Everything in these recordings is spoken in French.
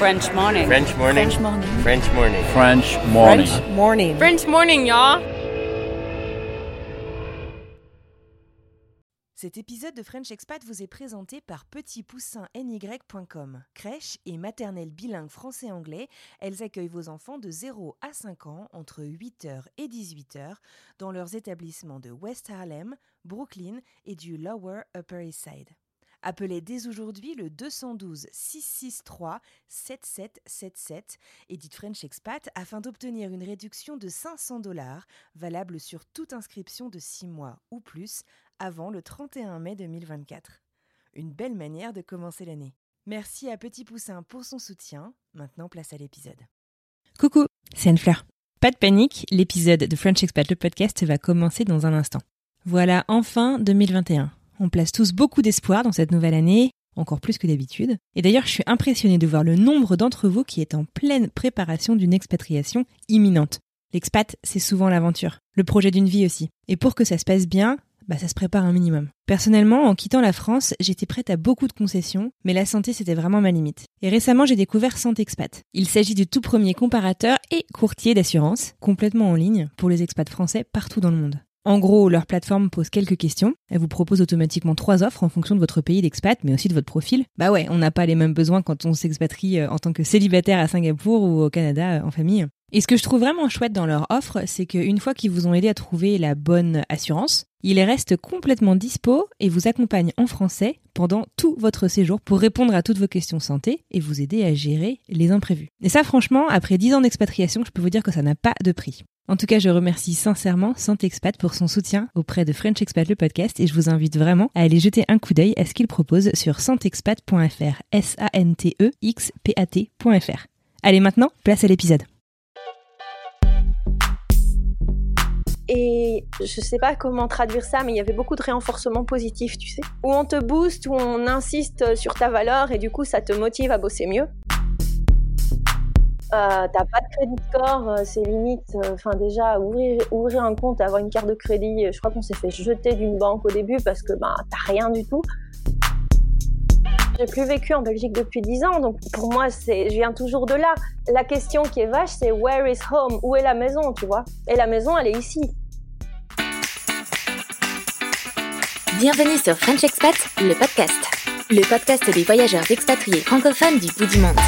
French morning. French morning. French morning. French morning. French morning. morning. French morning, y'all. Cet épisode de French Expat vous est présenté par petitpoussinny.com. Crèche et maternelle bilingue français-anglais, elles accueillent vos enfants de 0 à 5 ans entre 8h et 18h dans leurs établissements de West Harlem, Brooklyn et du Lower Upper East Side. Appelez dès aujourd'hui le 212 663 7777 et dites French Expat afin d'obtenir une réduction de 500 dollars valable sur toute inscription de 6 mois ou plus avant le 31 mai 2024. Une belle manière de commencer l'année. Merci à Petit Poussin pour son soutien. Maintenant, place à l'épisode. Coucou, c'est Anne-Fleur. Pas de panique, l'épisode de French Expat, le podcast, va commencer dans un instant. Voilà enfin 2021. On place tous beaucoup d'espoir dans cette nouvelle année, encore plus que d'habitude. Et d'ailleurs, je suis impressionnée de voir le nombre d'entre vous qui est en pleine préparation d'une expatriation imminente. L'expat, c'est souvent l'aventure, le projet d'une vie aussi. Et pour que ça se passe bien, bah ça se prépare un minimum. Personnellement, en quittant la France, j'étais prête à beaucoup de concessions, mais la santé c'était vraiment ma limite. Et récemment, j'ai découvert Santexpat. Il s'agit du tout premier comparateur et courtier d'assurance, complètement en ligne, pour les expats français partout dans le monde. En gros, leur plateforme pose quelques questions. Elle vous propose automatiquement trois offres en fonction de votre pays d'expat, mais aussi de votre profil. Bah ouais, on n'a pas les mêmes besoins quand on s'expatrie euh, en tant que célibataire à Singapour ou au Canada euh, en famille. Et ce que je trouve vraiment chouette dans leur offre, c'est qu'une fois qu'ils vous ont aidé à trouver la bonne assurance, ils restent complètement dispo et vous accompagnent en français pendant tout votre séjour pour répondre à toutes vos questions santé et vous aider à gérer les imprévus. Et ça, franchement, après 10 ans d'expatriation, je peux vous dire que ça n'a pas de prix. En tout cas, je remercie sincèrement Santexpat pour son soutien auprès de French Expat le podcast et je vous invite vraiment à aller jeter un coup d'œil à ce qu'il propose sur santexpat.fr, S-A-N-T-E-X-P-A-T.fr. Allez maintenant, place à l'épisode. Et je sais pas comment traduire ça, mais il y avait beaucoup de réenforcement positif, tu sais. Où on te booste, où on insiste sur ta valeur et du coup ça te motive à bosser mieux. Euh, t'as pas de crédit score, euh, c'est limite. Enfin, déjà, ouvrir, un compte avoir une carte de crédit, je crois qu'on s'est fait jeter d'une banque au début parce que bah, t'as rien du tout. J'ai plus vécu en Belgique depuis 10 ans, donc pour moi, c'est, je viens toujours de là. La question qui est vache, c'est where is home? Où est la maison, tu vois? Et la maison, elle est ici. Bienvenue sur French Expat, le podcast. Le podcast des voyageurs expatriés francophones du bout du monde.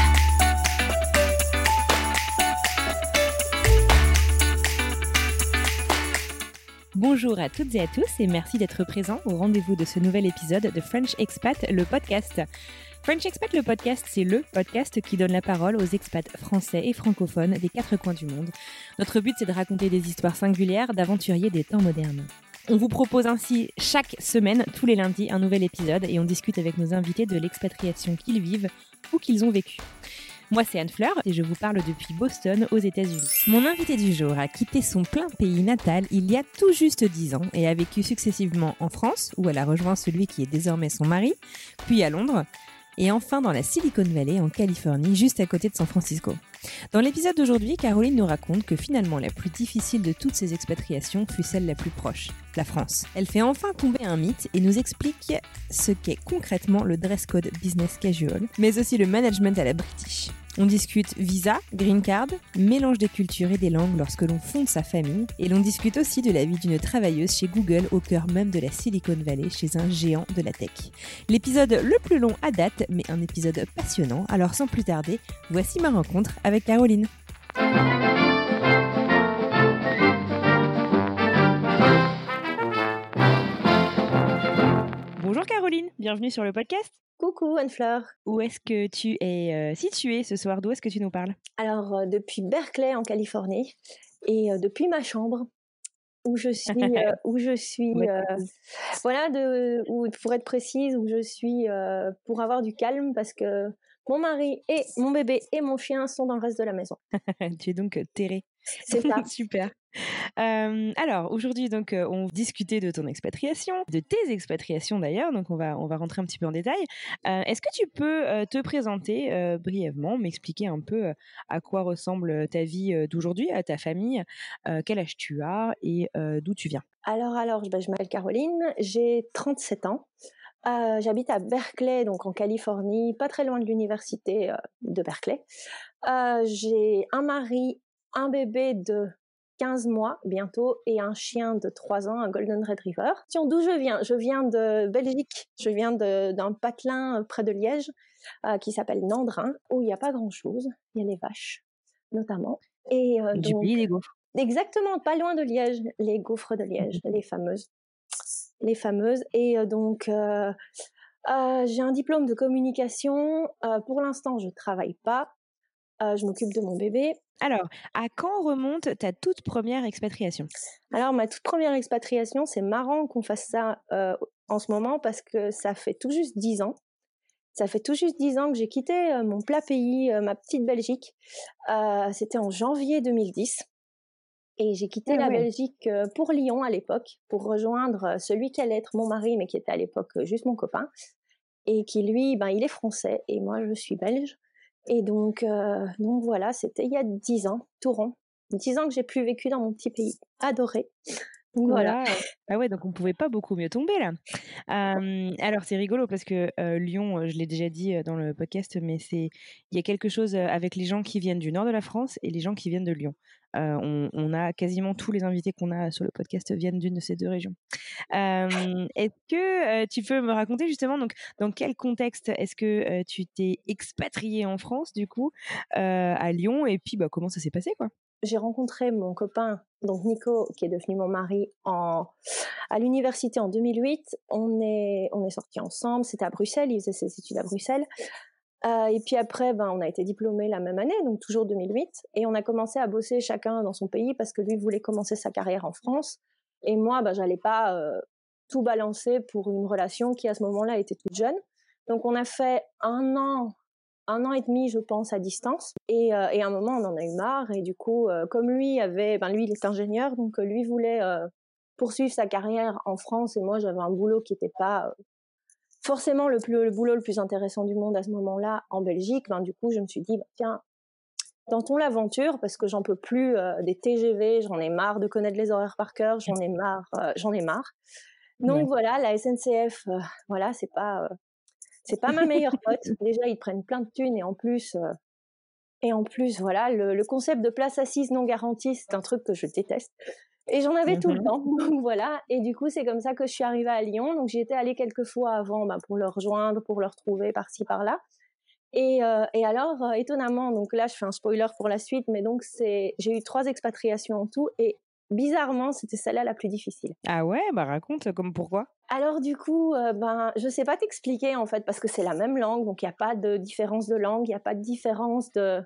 Bonjour à toutes et à tous et merci d'être présents au rendez-vous de ce nouvel épisode de French Expat, le podcast. French Expat, le podcast, c'est le podcast qui donne la parole aux expats français et francophones des quatre coins du monde. Notre but, c'est de raconter des histoires singulières d'aventuriers des temps modernes. On vous propose ainsi chaque semaine, tous les lundis, un nouvel épisode et on discute avec nos invités de l'expatriation qu'ils vivent ou qu'ils ont vécu. Moi, c'est Anne Fleur et je vous parle depuis Boston, aux États-Unis. Mon invité du jour a quitté son plein pays natal il y a tout juste 10 ans et a vécu successivement en France, où elle a rejoint celui qui est désormais son mari, puis à Londres, et enfin dans la Silicon Valley en Californie, juste à côté de San Francisco. Dans l'épisode d'aujourd'hui, Caroline nous raconte que finalement la plus difficile de toutes ces expatriations fut celle la plus proche, la France. Elle fait enfin tomber un mythe et nous explique ce qu'est concrètement le dress code business casual, mais aussi le management à la british. On discute visa, green card, mélange des cultures et des langues lorsque l'on fonde sa famille, et l'on discute aussi de la vie d'une travailleuse chez Google au cœur même de la Silicon Valley, chez un géant de la tech. L'épisode le plus long à date, mais un épisode passionnant, alors sans plus tarder, voici ma rencontre avec Caroline. Bonjour Caroline, bienvenue sur le podcast. Coucou Anne-Fleur. Où est-ce que tu es euh, située ce soir? D'où est-ce que tu nous parles? Alors, euh, depuis Berkeley en Californie et euh, depuis ma chambre où je suis, où je suis, voilà, de, où, pour être précise, où je suis pour avoir du calme parce que mon mari et mon bébé et mon chien sont dans le reste de la maison. tu es donc terrée. C'est ça. Super. Euh, alors aujourd'hui donc euh, on discutait de ton expatriation, de tes expatriations d'ailleurs, donc on va on va rentrer un petit peu en détail. Euh, Est-ce que tu peux te présenter brièvement, m'expliquer un peu à quoi ressemble ta vie d'aujourd'hui, à ta famille, quel âge tu as et d'où tu viens? Alors, alors, ben, je m'appelle Caroline, j'ai 37 ans. J'habite à Berkeley, donc en Californie, pas très loin de l'université de Berkeley. J'ai un mari, un bébé de 15 mois bientôt et un chien de 3 ans, un Golden Retriever. Tiens, d'où je viens? Je viens de Belgique. Je viens d'un patelin euh, près de Liège euh, qui s'appelle Nandrin, où il n'y a pas grand-chose. Il y a les vaches, notamment. Et euh, du pays des gaufres. Exactement, pas loin de Liège, les gaufres de Liège, mmh. les fameuses. Les fameuses. Et donc, j'ai un diplôme de communication. pour l'instant, je travaille pas. je m'occupe de mon bébé alors, à quand remonte ta toute première expatriation? Alors, ma toute première expatriation, c'est marrant qu'on fasse ça euh, en ce moment parce que ça fait tout juste dix ans. Ça fait tout juste dix ans que j'ai quitté euh, mon plat pays, euh, ma petite Belgique. C'était en janvier 2010. Et j'ai quitté ah la Belgique pour Lyon à l'époque, pour rejoindre celui qui allait être mon mari, mais qui était à l'époque juste mon copain. Et qui, lui, ben, il est français et moi, je suis belge. Et donc, euh, donc voilà, c'était il y a dix ans, tout rond. Dix ans que j'ai plus vécu dans mon petit pays. Adoré. voilà. Ah ouais, donc on pouvait pas beaucoup mieux tomber là. alors c'est rigolo parce que Lyon, je l'ai déjà dit dans le podcast, mais c'est il y a quelque chose avec les gens qui viennent du nord de la France et les gens qui viennent de Lyon. On, a quasiment tous les invités qu'on a sur le podcast viennent d'une de ces deux régions. est-ce que tu peux me raconter justement donc dans quel contexte est-ce que tu t'es expatrié en France du coup à Lyon et puis bah, comment ça s'est passé quoi? J'ai rencontré mon copain, donc Nico, qui est devenu mon mari, en, à l'université en 2008. On est, on est sortis ensemble. C'était à Bruxelles. Il faisait ses études à Bruxelles. Euh, et puis après, ben, on a été diplômés la même année, donc toujours 2008. Et on a commencé à bosser chacun dans son pays parce que lui voulait commencer sa carrière en France. Et moi, ben, j'allais pas euh, tout balancer pour une relation qui, à ce moment-là, était toute jeune. Donc on a fait un an un an et demi, je pense, à distance. Et, euh, et à un moment, on en a eu marre. Et du coup, euh, comme lui avait, ben lui, il est ingénieur, donc euh, lui voulait poursuivre sa carrière en France. Et moi, j'avais un boulot qui n'était pas forcément le, plus, le boulot le plus intéressant du monde à ce moment-là en Belgique. Ben, du coup, je me suis dit, bah, tiens, tentons l'aventure parce que j'en peux plus des TGV, j'en ai marre de connaître les horaires par cœur, j'en ai marre, j'en ai marre. Donc voilà, la SNCF, voilà, c'est pas c'est pas ma meilleure pote. Déjà, ils prennent plein de thunes et en plus, euh, et en plus, voilà, le, concept de place assise non garantie, c'est un truc que je déteste. Et j'en avais tout le mmh temps, donc voilà. Et du coup, c'est comme ça que je suis arrivée à Lyon. Donc j'y étais allée quelques fois avant bah, pour le rejoindre, pour le retrouver par-ci par-là. Et, euh, et alors, euh, étonnamment, donc là, je fais un spoiler pour la suite, mais donc c'est, j'ai eu trois expatriations en tout, et bizarrement, c'était celle-là la plus difficile. Ah ouais, bah raconte, comme pourquoi? Alors du coup, euh, ben, je sais pas t'expliquer en fait, parce que c'est la même langue, donc il n'y a pas de différence de langue, il n'y a pas de différence de...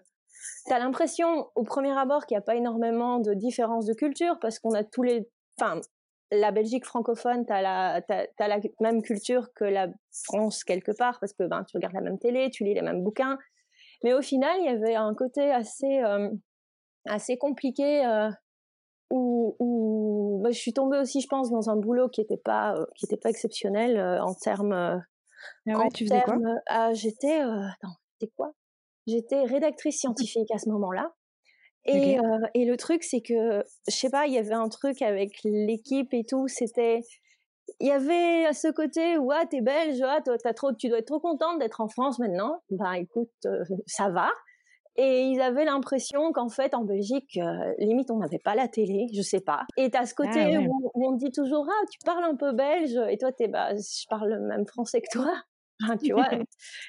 T'as l'impression au premier abord qu'il n'y a pas énormément de différence de culture, parce qu'on a tous les... Enfin, la Belgique francophone, la, as, la même culture que la France quelque part, parce que ben, tu regardes la même télé, tu lis les mêmes bouquins. Mais au final, il y avait un côté assez, euh, assez compliqué euh, où, bah, je suis tombée aussi, je pense, dans un boulot qui n'était pas, euh, qui était pas exceptionnel en termes. Ah ouais, tu faisais quoi? ah, J'étais, attends, c'était quoi? J'étais rédactrice scientifique à ce moment-là. Et, et le truc, c'est que, je sais pas, il y avait un truc avec l'équipe et tout, c'était, il y avait ce côté, ouais, t'es belge, ah, as trop, tu dois être trop contente d'être en France maintenant. Bah, écoute, ça va. Et ils avaient l'impression qu'en fait, en Belgique, euh, limite, on n'avait pas la télé, je sais pas. Et t'as ce ah côté où, on dit toujours, ah, tu parles un peu belge, et toi, t'es, bah, je parle le même français que toi. tu vois,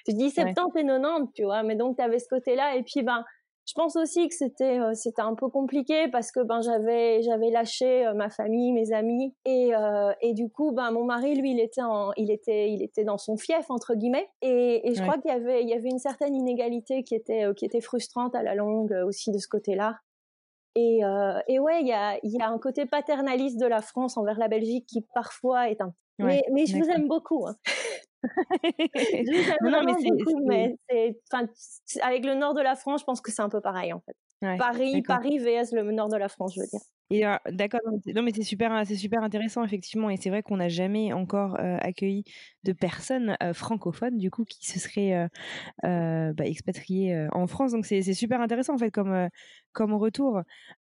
je dis 70 et 90, tu vois, mais donc t'avais ce côté-là, et puis, ben, je pense aussi que c'était euh, c'était un peu compliqué parce que ben j'avais j'avais lâché euh, ma famille, mes amis et euh, et du coup ben mon mari lui il était en, il était il était dans son fief entre guillemets et, et je crois qu'il y avait il y avait une certaine inégalité qui était qui était frustrante à la longue aussi de ce côté-là. Et, et ouais, il y a, y a un côté paternaliste de la France envers la Belgique qui parfois est un mais, mais je vous aime beaucoup. Hein. non, mais c'est, avec le nord de la France, je pense que c'est un peu pareil en fait. Paris, Paris vs le nord de la France, je veux dire. Et d'accord, non mais c'est super, c'est super intéressant effectivement, et c'est vrai qu'on n'a jamais encore accueilli de personnes francophones du coup qui se seraient bah, expatriées en France, donc c'est super intéressant en fait comme comme retour.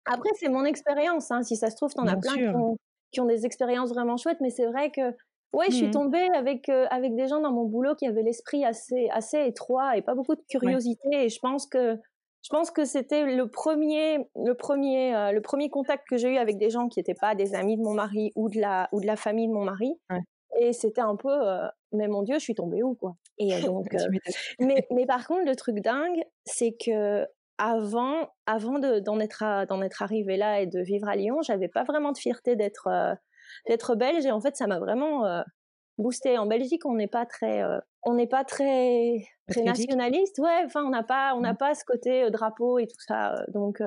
Après c'est mon expérience, hein. si ça se trouve, t'en as plein qui ont, qui ont, des expériences vraiment chouettes, mais c'est vrai que Ouais, je suis Mmh tombée avec, heu, avec des gens dans mon boulot qui avaient l'esprit assez assez étroit et pas beaucoup de curiosité et je pense que je pense que c'était le premier le premier heu, le premier contact que j'ai eu avec des gens qui étaient pas des amis de mon mari ou de la ou de la famille de mon mari Ouais. et c'était un peu, heu: «Mais mon Dieu, je suis tombée où, quoi?» et donc mais mais par contre, le truc dingue, c'est qu'avant avant de d'en être à être arrivée là et de vivre à Lyon, j'avais pas vraiment de fierté d'être, d'être belge et en fait, ça m'a vraiment, heu, boostée. En Belgique, on n'est pas très, heu, on n'est pas très très nationaliste. Ouais, enfin, on n'a pas on n'a Mmh. pas ce côté, heu, drapeau et tout ça, donc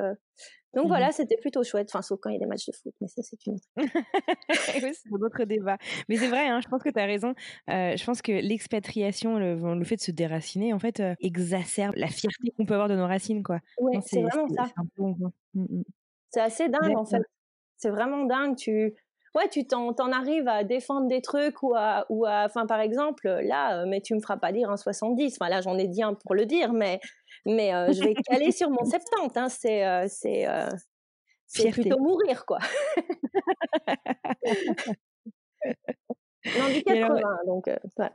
donc Mmh voilà, c'était plutôt chouette. Enfin, sauf quand il y a des matchs de foot, mais ça, c'est une autre Oui, c'est un autre débat. Mais c'est vrai, hein, je pense que tu as raison. Je pense que l'expatriation, le le fait de se déraciner, en fait, exacerbe la fierté qu'on peut avoir de nos racines, quoi. Non, c'est vraiment ça. c'est bon. Mmh mh. C'est assez dingue, en fait. C'est vraiment dingue. Tu ouais, tu t'en arrives à défendre des trucs ou à ou à enfin, par exemple, là, heu, mais tu me feras pas dire un 70. Enfin, là, j'en ai dit un pour le dire, mais mais heu, je vais caler sur mon 70, hein. C'est, c'est, c'est plutôt mourir, quoi. Non, du Et alors 80, donc ouais.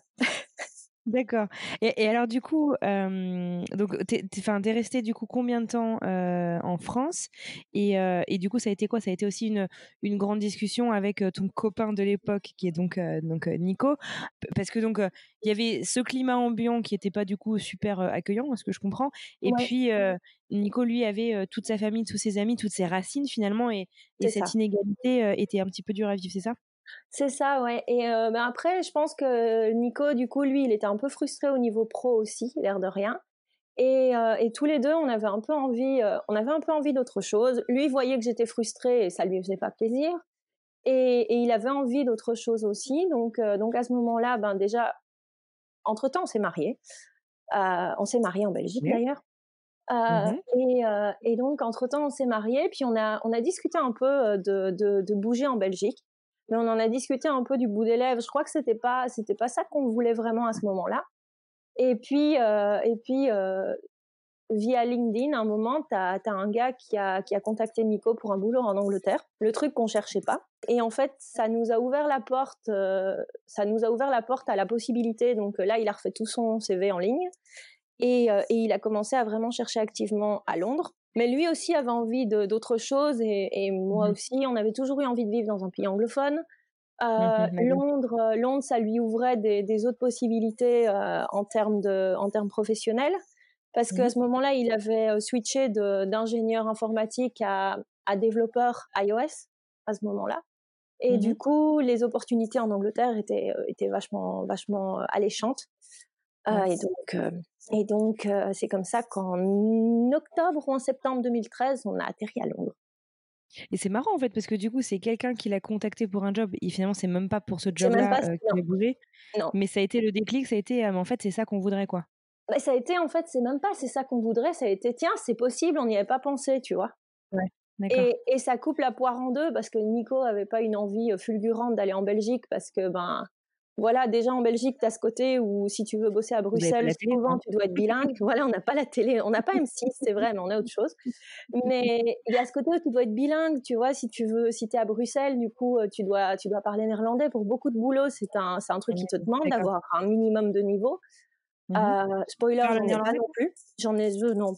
D'accord. Et et alors du coup, donc tu es tu es enfin, tu es restée du coup combien de temps, en France? Et et du coup, ça a été quoi? Ça a été aussi une, une grande discussion avec, ton copain de l'époque qui est donc, donc, Nico? Parce que donc, il y avait ce climat ambiant qui était pas du coup super, accueillant, à ce que je comprends. Et Ouais, puis, Nico lui avait, toute sa famille, tous ses amis, toutes ses racines finalement et cette ça. inégalité, était un petit peu dure à vivre, c'est ça? C'est ça, ouais et heu, bah, après, je pense que Nico, du coup, lui, il était un peu frustré au niveau pro aussi, l'air de rien. Et, heu, et tous les 2, on avait un peu envie, heu, on avait un peu envie d'autre chose. Lui, il voyait que j'étais frustrée et ça lui faisait pas plaisir. Et, et il avait envie d'autre chose aussi. Donc, donc à ce moment-là, ben déjà, entre-temps, on s'est mariés. On s'est mariés en Belgique d'ailleurs. Mmh et, et donc entre-temps, on s'est mariés, puis on a, on a discuté un peu euh, de, de, de bouger en Belgique. Mais on en a discuté un peu du bout des lèvres. Je crois que c'était pas, c'était pas ça qu'on voulait vraiment à ce moment-là. Et puis, euh, et puis, euh, via LinkedIn, à un moment, tu as, un gars qui a, qui a contacté Nico pour un boulot en Angleterre, le truc qu'on cherchait pas. Et en fait, ça nous a ouvert la porte, euh, ça nous a ouvert la porte à la possibilité. Donc là, il a refait tout son CV en ligne et il a commencé à vraiment chercher activement à Londres. Mais lui aussi avait envie de- d'autres choses et, et moi Mmh aussi, on avait toujours eu envie de vivre dans un pays anglophone. Mmh Euh, mh. D'accord. Londres, euh, Londres, ça lui ouvrait des, des autres possibilités euh, en termes de, en termes professionnels, parce qu'à Mmh ce moment-là, il avait switché d'ingénieur informatique à, à développeur iOS à ce moment-là. Et Mmh du coup, les opportunités en Angleterre étaient, étaient vachement, vachement alléchantes. Euh, Ouais. et donc, euh, et donc euh, c'est comme ça qu'en octobre ou en septembre 2013, on a atterri à Londres. Et c'est marrant en fait parce que du coup, c'est quelqu'un qui l'a contacté pour un job et finalement, c'est même pas pour ce job-là, non, qu'il a bougé, non, mais ça a été le déclic, ça a été: «Ah en fait, c'est ça qu'on voudrait quoi». Bah, ça a été en fait, c'est même pas c'est ça qu'on voudrait, ça a été tiens, c'est possible, on n'y avait pas pensé, tu vois. Ouais. Et, et ça coupe la poire en deux parce que Nico avait pas une envie euh, fulgurante d'aller en Belgique parce que ben voilà, déjà en Belgique, tu as ce côté où si tu veux bosser à Bruxelles, souvent hein? tu dois être bilingue. Voilà, on n'a pas la télé, on n'a pas M6, c'est vrai, mais on a autre chose. Mais il y a ce côté où tu dois être bilingue, tu vois, si tu veux, si tu es à Bruxelles, du coup, euh, tu dois, tu dois parler néerlandais pour beaucoup de boulot. C'est un, c'est un truc qui te demande d'avoir un minimum de niveau. Mmh mh. Euh, spoiler, j'en ai pas non plus? J'en ai, je, non.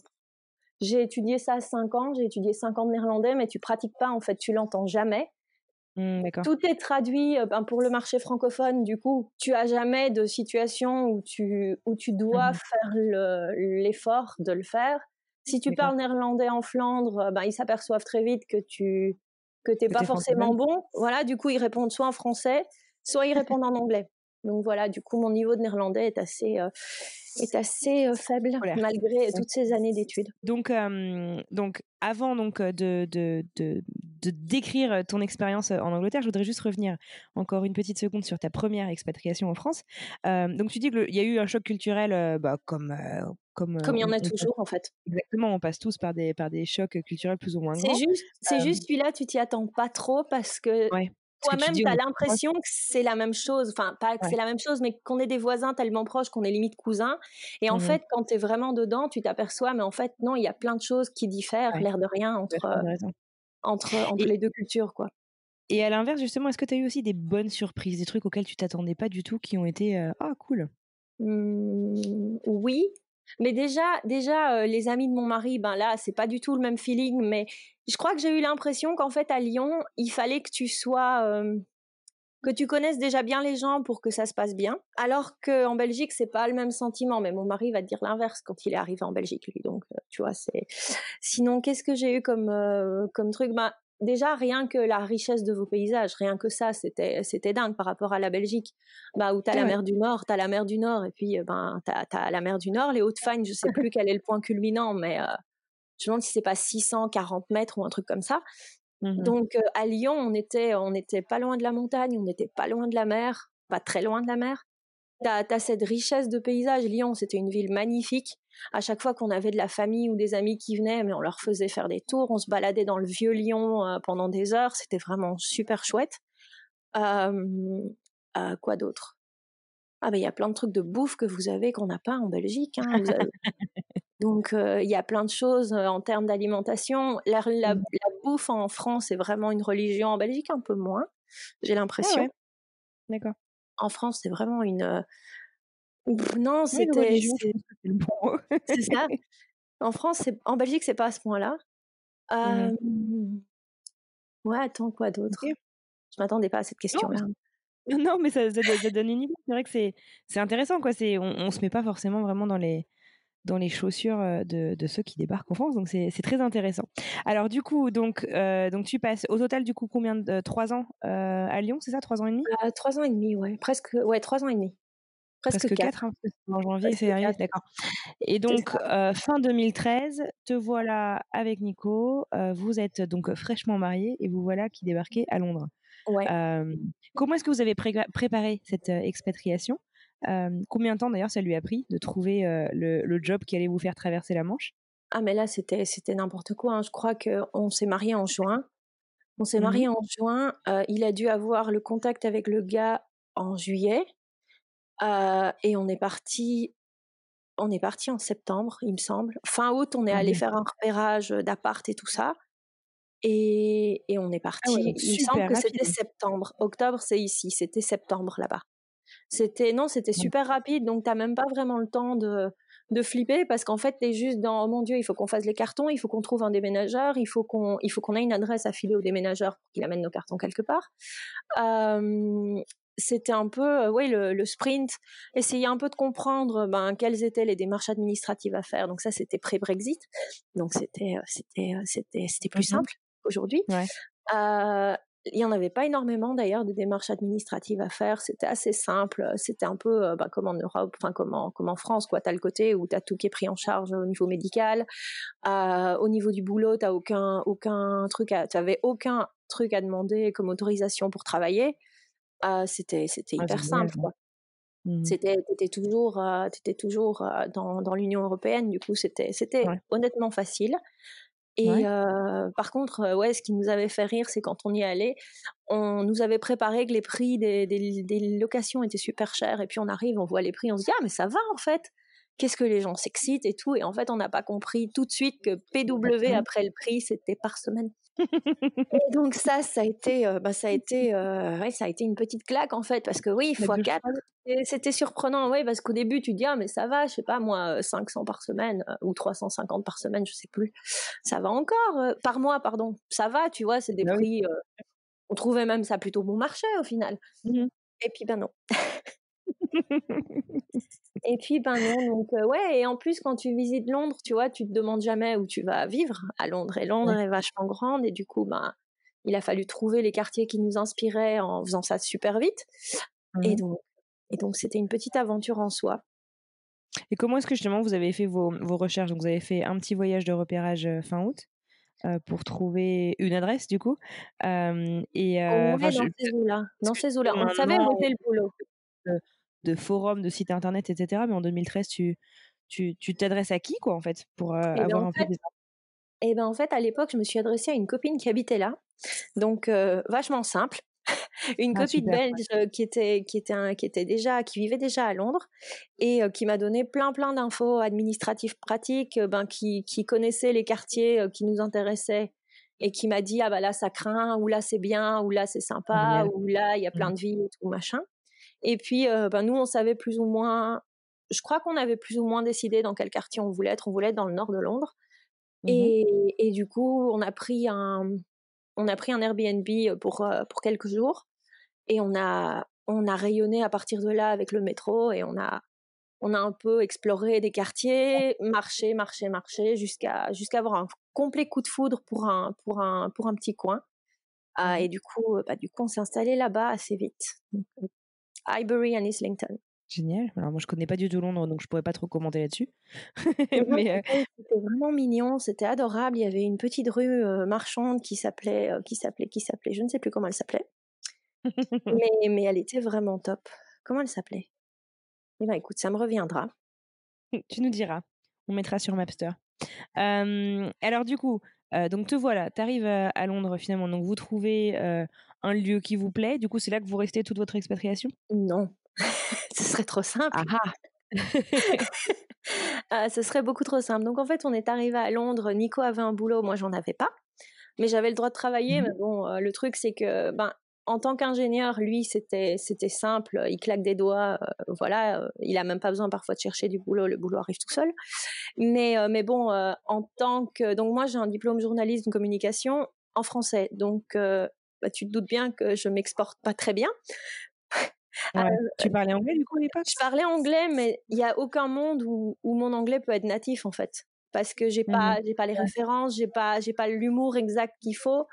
J'ai étudié ça à 5 ans, j'ai étudié 5 ans de néerlandais, mais tu pratiques pas, en fait, tu l'entends jamais. Mmh. Tout est traduit ben, pour le marché francophone, du coup, tu as jamais de situation où tu, où tu dois Mmh faire le- l'effort de le faire. Si tu parles néerlandais en Flandre, ben, ils s'aperçoivent très vite que tu que t'es pas forcément bon. Voilà, du coup, ils répondent soit en français, soit ils répondent en anglais. Donc voilà, du coup, mon niveau de néerlandais est assez, euh, est assez euh, faible Scolaire. malgré toutes ces années d'études. Donc donc avant donc de de de de décrire, ton expérience, en Angleterre, je voudrais juste revenir encore une petite seconde sur ta première expatriation en France. Donc tu dis qu'il y a eu un choc culturel, bah, comme, comme, Comme il y en a on toujours, en fait. exactement, on passe tous par des par des chocs, culturels plus ou moins C'est grands. juste, c'est juste celui-là, tu t'y attends pas trop parce que ouais, toi-même, tu as l'impression que c'est la même chose. Enfin, pas que Ouais. c'est la même chose, mais qu'on est des voisins tellement proches qu'on est limite cousins. Et en Mmh fait, quand tu es vraiment dedans, tu t'aperçois, mais en fait, non, il y a plein de choses qui diffèrent, Ouais, l'air de rien, entre, euh, entre, entre Et les deux cultures, quoi. et à l'inverse, justement, est-ce que tu as eu aussi des bonnes surprises, des trucs auxquels tu t'attendais pas du tout, qui ont été ah cool mmh, Oui, mais déjà, déjà les amis de mon mari, ben là, c'est pas du tout le même feeling. Mais je crois que j'ai eu l'impression qu'en fait à Lyon, il fallait que tu sois que tu connaisses déjà bien les gens pour que ça se passe bien. Alors qu'en Belgique, c'est pas le même sentiment. Mais mon mari va te dire l'inverse quand il est arrivé en Belgique, lui. Donc, tu vois, c'est. Sinon, qu'est-ce que j'ai eu comme comme truc? Ben, déjà rien que la richesse de vos paysages, rien que ça, c'était c'était dingue par rapport à la Belgique, bah où t'as la mer du Nord, t'as la mer du Nord et puis ben t'as as la mer du Nord, les Hautes-Fagnes, je sais plus quel est le point culminant, mais je me demande si c'est pas 640 mètres ou un truc comme ça. Mmh Donc à Lyon, on était on était pas loin de la montagne, on n'était pas loin de la mer, pas très loin de la mer. T'as as cette richesse de paysages. Lyon, c'était une ville magnifique. À chaque fois qu'on avait de la famille ou des amis qui venaient, mais on leur faisait faire des tours. On se baladait dans le vieux Lyon euh, pendant des heures. C'était vraiment super chouette. Euh, quoi d'autre? Ah ben il y a plein de trucs de bouffe que vous avez qu'on n'a pas en Belgique. Hein, Donc il y a plein de choses en termes d'alimentation. La, mmh. bouffe en France est vraiment une religion. En Belgique un peu moins, j'ai ah l'impression. D'accord en France, c'est vraiment une. Non, c'était. c'est ça. En France, en Belgique, c'est pas à ce point-là. Mmh ouais, attends, quoi d'autre? Je m'attendais pas à cette question-là. Non, mais ça, donne une idée. C'est vrai que c'est intéressant, quoi. On, on se met pas forcément vraiment dans les dans les chaussures de, de, ceux qui débarquent en France. Donc c'est très intéressant. Alors du coup, donc, euh, donc tu passes au total du coup combien de trois ans euh, à Lyon, c'est ça, trois ans et demi? Euh, Trois ans et demi, ouais, presque, ouais, trois ans et demi. Presque, quatre, hein, en janvier, c'est d'accord. Et donc fin 2013, te voilà avec Nico. vous êtes donc fraîchement mariés et vous voilà qui débarquez à Londres. Ouais. comment est-ce que vous avez préparé cette expatriation? Combien de temps d'ailleurs ça lui a pris de trouver le, job qui allait vous faire traverser la Manche? Ah mais là c'était n'importe quoi. Hein. Je crois qu'on s'est marié en juin. On s'est mmh marié en juin. il a dû avoir le contact avec le gars en juillet et on est parti. On est parti en septembre, il me semble. Fin août, on est allé faire un repérage d'appart et tout ça. Et, on est ah parti. il me semble que c'était septembre. Octobre, c'est ici. C'était septembre là-bas. C'était non, c'était super rapide, donc t'as même pas vraiment le temps de de flipper parce qu'en fait t'es juste dans oh mon dieu il faut qu'on fasse les cartons il faut qu'on trouve un déménageur il faut qu'on il faut qu'on ait une adresse à filer au déménageur pour qu'il amène nos cartons quelque part c'était un peu oui le, le, sprint essayer un peu de comprendre ben quelles étaient les démarches administratives à faire donc ça c'était pré Brexit donc c'était c'était c'était c'était plus mmh simple aujourd'hui ouais il n'y en avait pas énormément d'ailleurs de démarches administratives à faire. C'était assez simple. C'était un peu euh, bah, comme en Europe, enfin comme en, comme en France, quoi. T'as le côté où t'as tout qui est pris en charge au niveau médical. Euh, au niveau du boulot, t'as aucun aucun truc, t'avais aucun truc à demander comme autorisation pour travailler. Euh, c'était c'était ah, hyper simple. Quoi. Mmh. C'était t'étais toujours euh, t'étais toujours euh, dans, dans l'Union européenne. Du coup, c'était c'était honnêtement facile. Et par contre, ouais, ce qui nous avait fait rire, c'est quand on y allait, on nous avait préparé que les prix des, des, locations étaient super chers, et puis on arrive, on voit les prix, on se dit ah mais ça va en fait. Qu'est-ce que les gens s'excitent et tout, et en fait on n'a pas compris tout de suite que PW après le prix c'était par semaine et donc ça, ça a été, euh, bah, ça a été, euh, ouais, ça a été une petite claque en fait, parce que oui, fois 4, c'était surprenant, oui, parce qu'au début tu dis ah mais ça va, je sais pas moi, 500 par semaine ou 350 par semaine, je sais plus, ça va encore, par mois pardon, ça va, tu vois, c'est des bah prix, on trouvait même ça plutôt bon marché au final. Mmh et puis ben non. Et puis, ben non, donc ouais, et en plus, quand tu visites Londres, tu vois, tu te demandes jamais où tu vas vivre à Londres. Et Londres est vachement grande, et du coup, ben, il a fallu trouver les quartiers qui nous inspiraient en faisant ça super vite. Et donc, et donc, c'était une petite aventure en soi. Et comment est-ce que justement vous avez fait vos, vos recherches? Donc, vous avez fait un petit voyage de repérage fin août. pour trouver une adresse du coup et dans ces eaux-là dans ces eaux-là on savait où était le boulot de forums, de sites internet, etc. Mais en 2013, tu tu t'adresses à qui quoi en fait pour euh, eh ben, avoir un peu des Eh ben en fait à l'époque je me suis adressée à une copine qui habitait là, donc euh, vachement simple. une ah, copine belge euh, qui était qui était qui était déjà qui vivait déjà à Londres et qui m'a donné plein plein d'infos administratives pratiques ben qui qui connaissait les quartiers qui nous intéressaient et qui m'a dit ah bah là ça craint ou là c'est bien ou là c'est sympa ou là il y a plein mmh. de vie et tout machin. Et puis ben nous on savait plus ou moins, je crois qu'on avait plus ou moins décidé dans quel quartier on voulait être. On voulait être dans le nord de Londres. Mmh et, et, du coup on a pris un on a pris un Airbnb pour pour quelques jours et on a on a rayonné à partir de là avec le métro et on a on a un peu exploré des quartiers, marché, marché, marché, jusqu'à jusqu'à avoir un complet coup de foudre pour un pour un pour un petit coin. Ah, mmh et du coup, bah, du coup, on s'est installé là-bas assez vite. Highbury and Islington. Génial. Alors moi je connais pas du tout Londres donc je pourrais pas trop commenter là-dessus. Mais c'était vraiment mignon, c'était adorable. Il y avait une petite rue marchande qui s'appelait qui s'appelait qui s'appelait, je ne sais plus comment elle s'appelait. mais mais elle était vraiment top. Comment elle s'appelait? Eh ben, écoute, ça me reviendra. Tu nous diras. On mettra sur Mapster. alors du coup, donc te voilà, tu arrives à, Londres finalement, donc vous trouvez un lieu qui vous plaît. Du coup, c'est là que vous restez toute votre expatriation? Non, ce serait trop simple. Ah, ah. ah, ce serait beaucoup trop simple. Donc en fait, on est arrivé à Londres. Nico avait un boulot, moi j'en avais pas, mais j'avais le droit de travailler. Mmh mais bon, le truc c'est que ben en tant qu'ingénieur, lui, c'était c'était simple. Il claque des doigts, euh, voilà. Euh, il a même pas besoin parfois de chercher du boulot. Le boulot arrive tout seul. Mais euh, mais bon, en tant que donc moi j'ai un diplôme journaliste de communication en français. Donc bah, tu te doutes bien que je m'exporte pas très bien. tu parlais anglais du coup à l'époque? Je parlais anglais, mais il y a aucun monde où, où mon anglais peut être natif en fait parce que j'ai pas mmh j'ai pas les références, j'ai pas j'ai pas l'humour exact qu'il faut.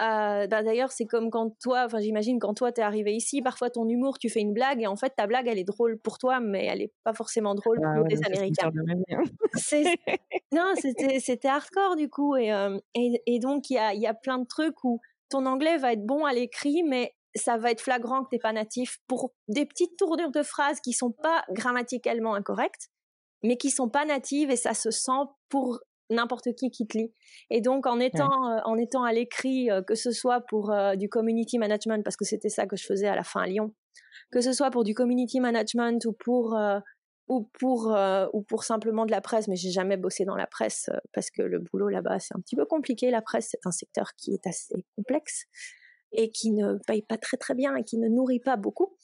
Euh, bah, d'ailleurs, c'est comme quand toi, enfin j'imagine quand toi t'es arrivé ici, parfois ton humour, tu fais une blague et en fait ta blague elle est drôle pour toi, mais elle est pas forcément drôle ah pour les Américains. non, c'était hardcore du coup et euh, et, et, donc il y a il y a plein de trucs où ton anglais va être bon à l'écrit, mais ça va être flagrant que t'es pas natif pour des petites tournures de phrases qui sont pas grammaticalement incorrectes, mais qui sont pas natives et ça se sent pour n'importe qui qui te lit. Et donc en étant euh, en étant à l'écrit, euh, que ce soit pour euh, du community management parce que c'était ça que je faisais à la fin à Lyon, que ce soit pour du community management ou pour ou pour ou pour simplement de la presse, mais j'ai jamais bossé dans la presse parce que le boulot là-bas c'est un petit peu compliqué. La presse c'est un secteur qui est assez complexe et qui ne paye pas très très bien et qui ne nourrit pas beaucoup.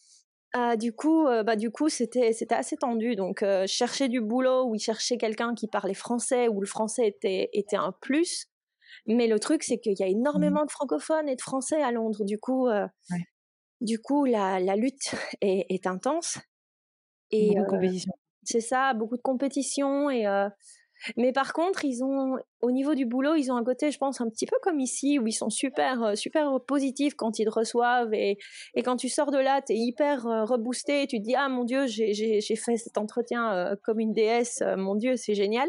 Ah, du coup, euh, bah, du coup, c'était, c'était assez tendu. Donc, euh, chercher du boulot ou chercher quelqu'un qui parlait français où le français était, était un plus. Mais le truc, c'est qu'il y a mmh énormément de francophones et de français à Londres. Du coup, euh, du coup, la, la lutte est, est intense. Et, beaucoup de compétition. C'est ça, beaucoup de compétition et mais par contre, ils ont, au niveau du boulot, ils ont un côté, je pense, un petit peu comme ici, où ils sont super, euh, super positifs quand ils te reçoivent et, et quand tu sors de là, t'es hyper euh, reboosté et tu te dis, ah mon dieu, j'ai fait cet entretien euh, comme une déesse, mon dieu, c'est génial.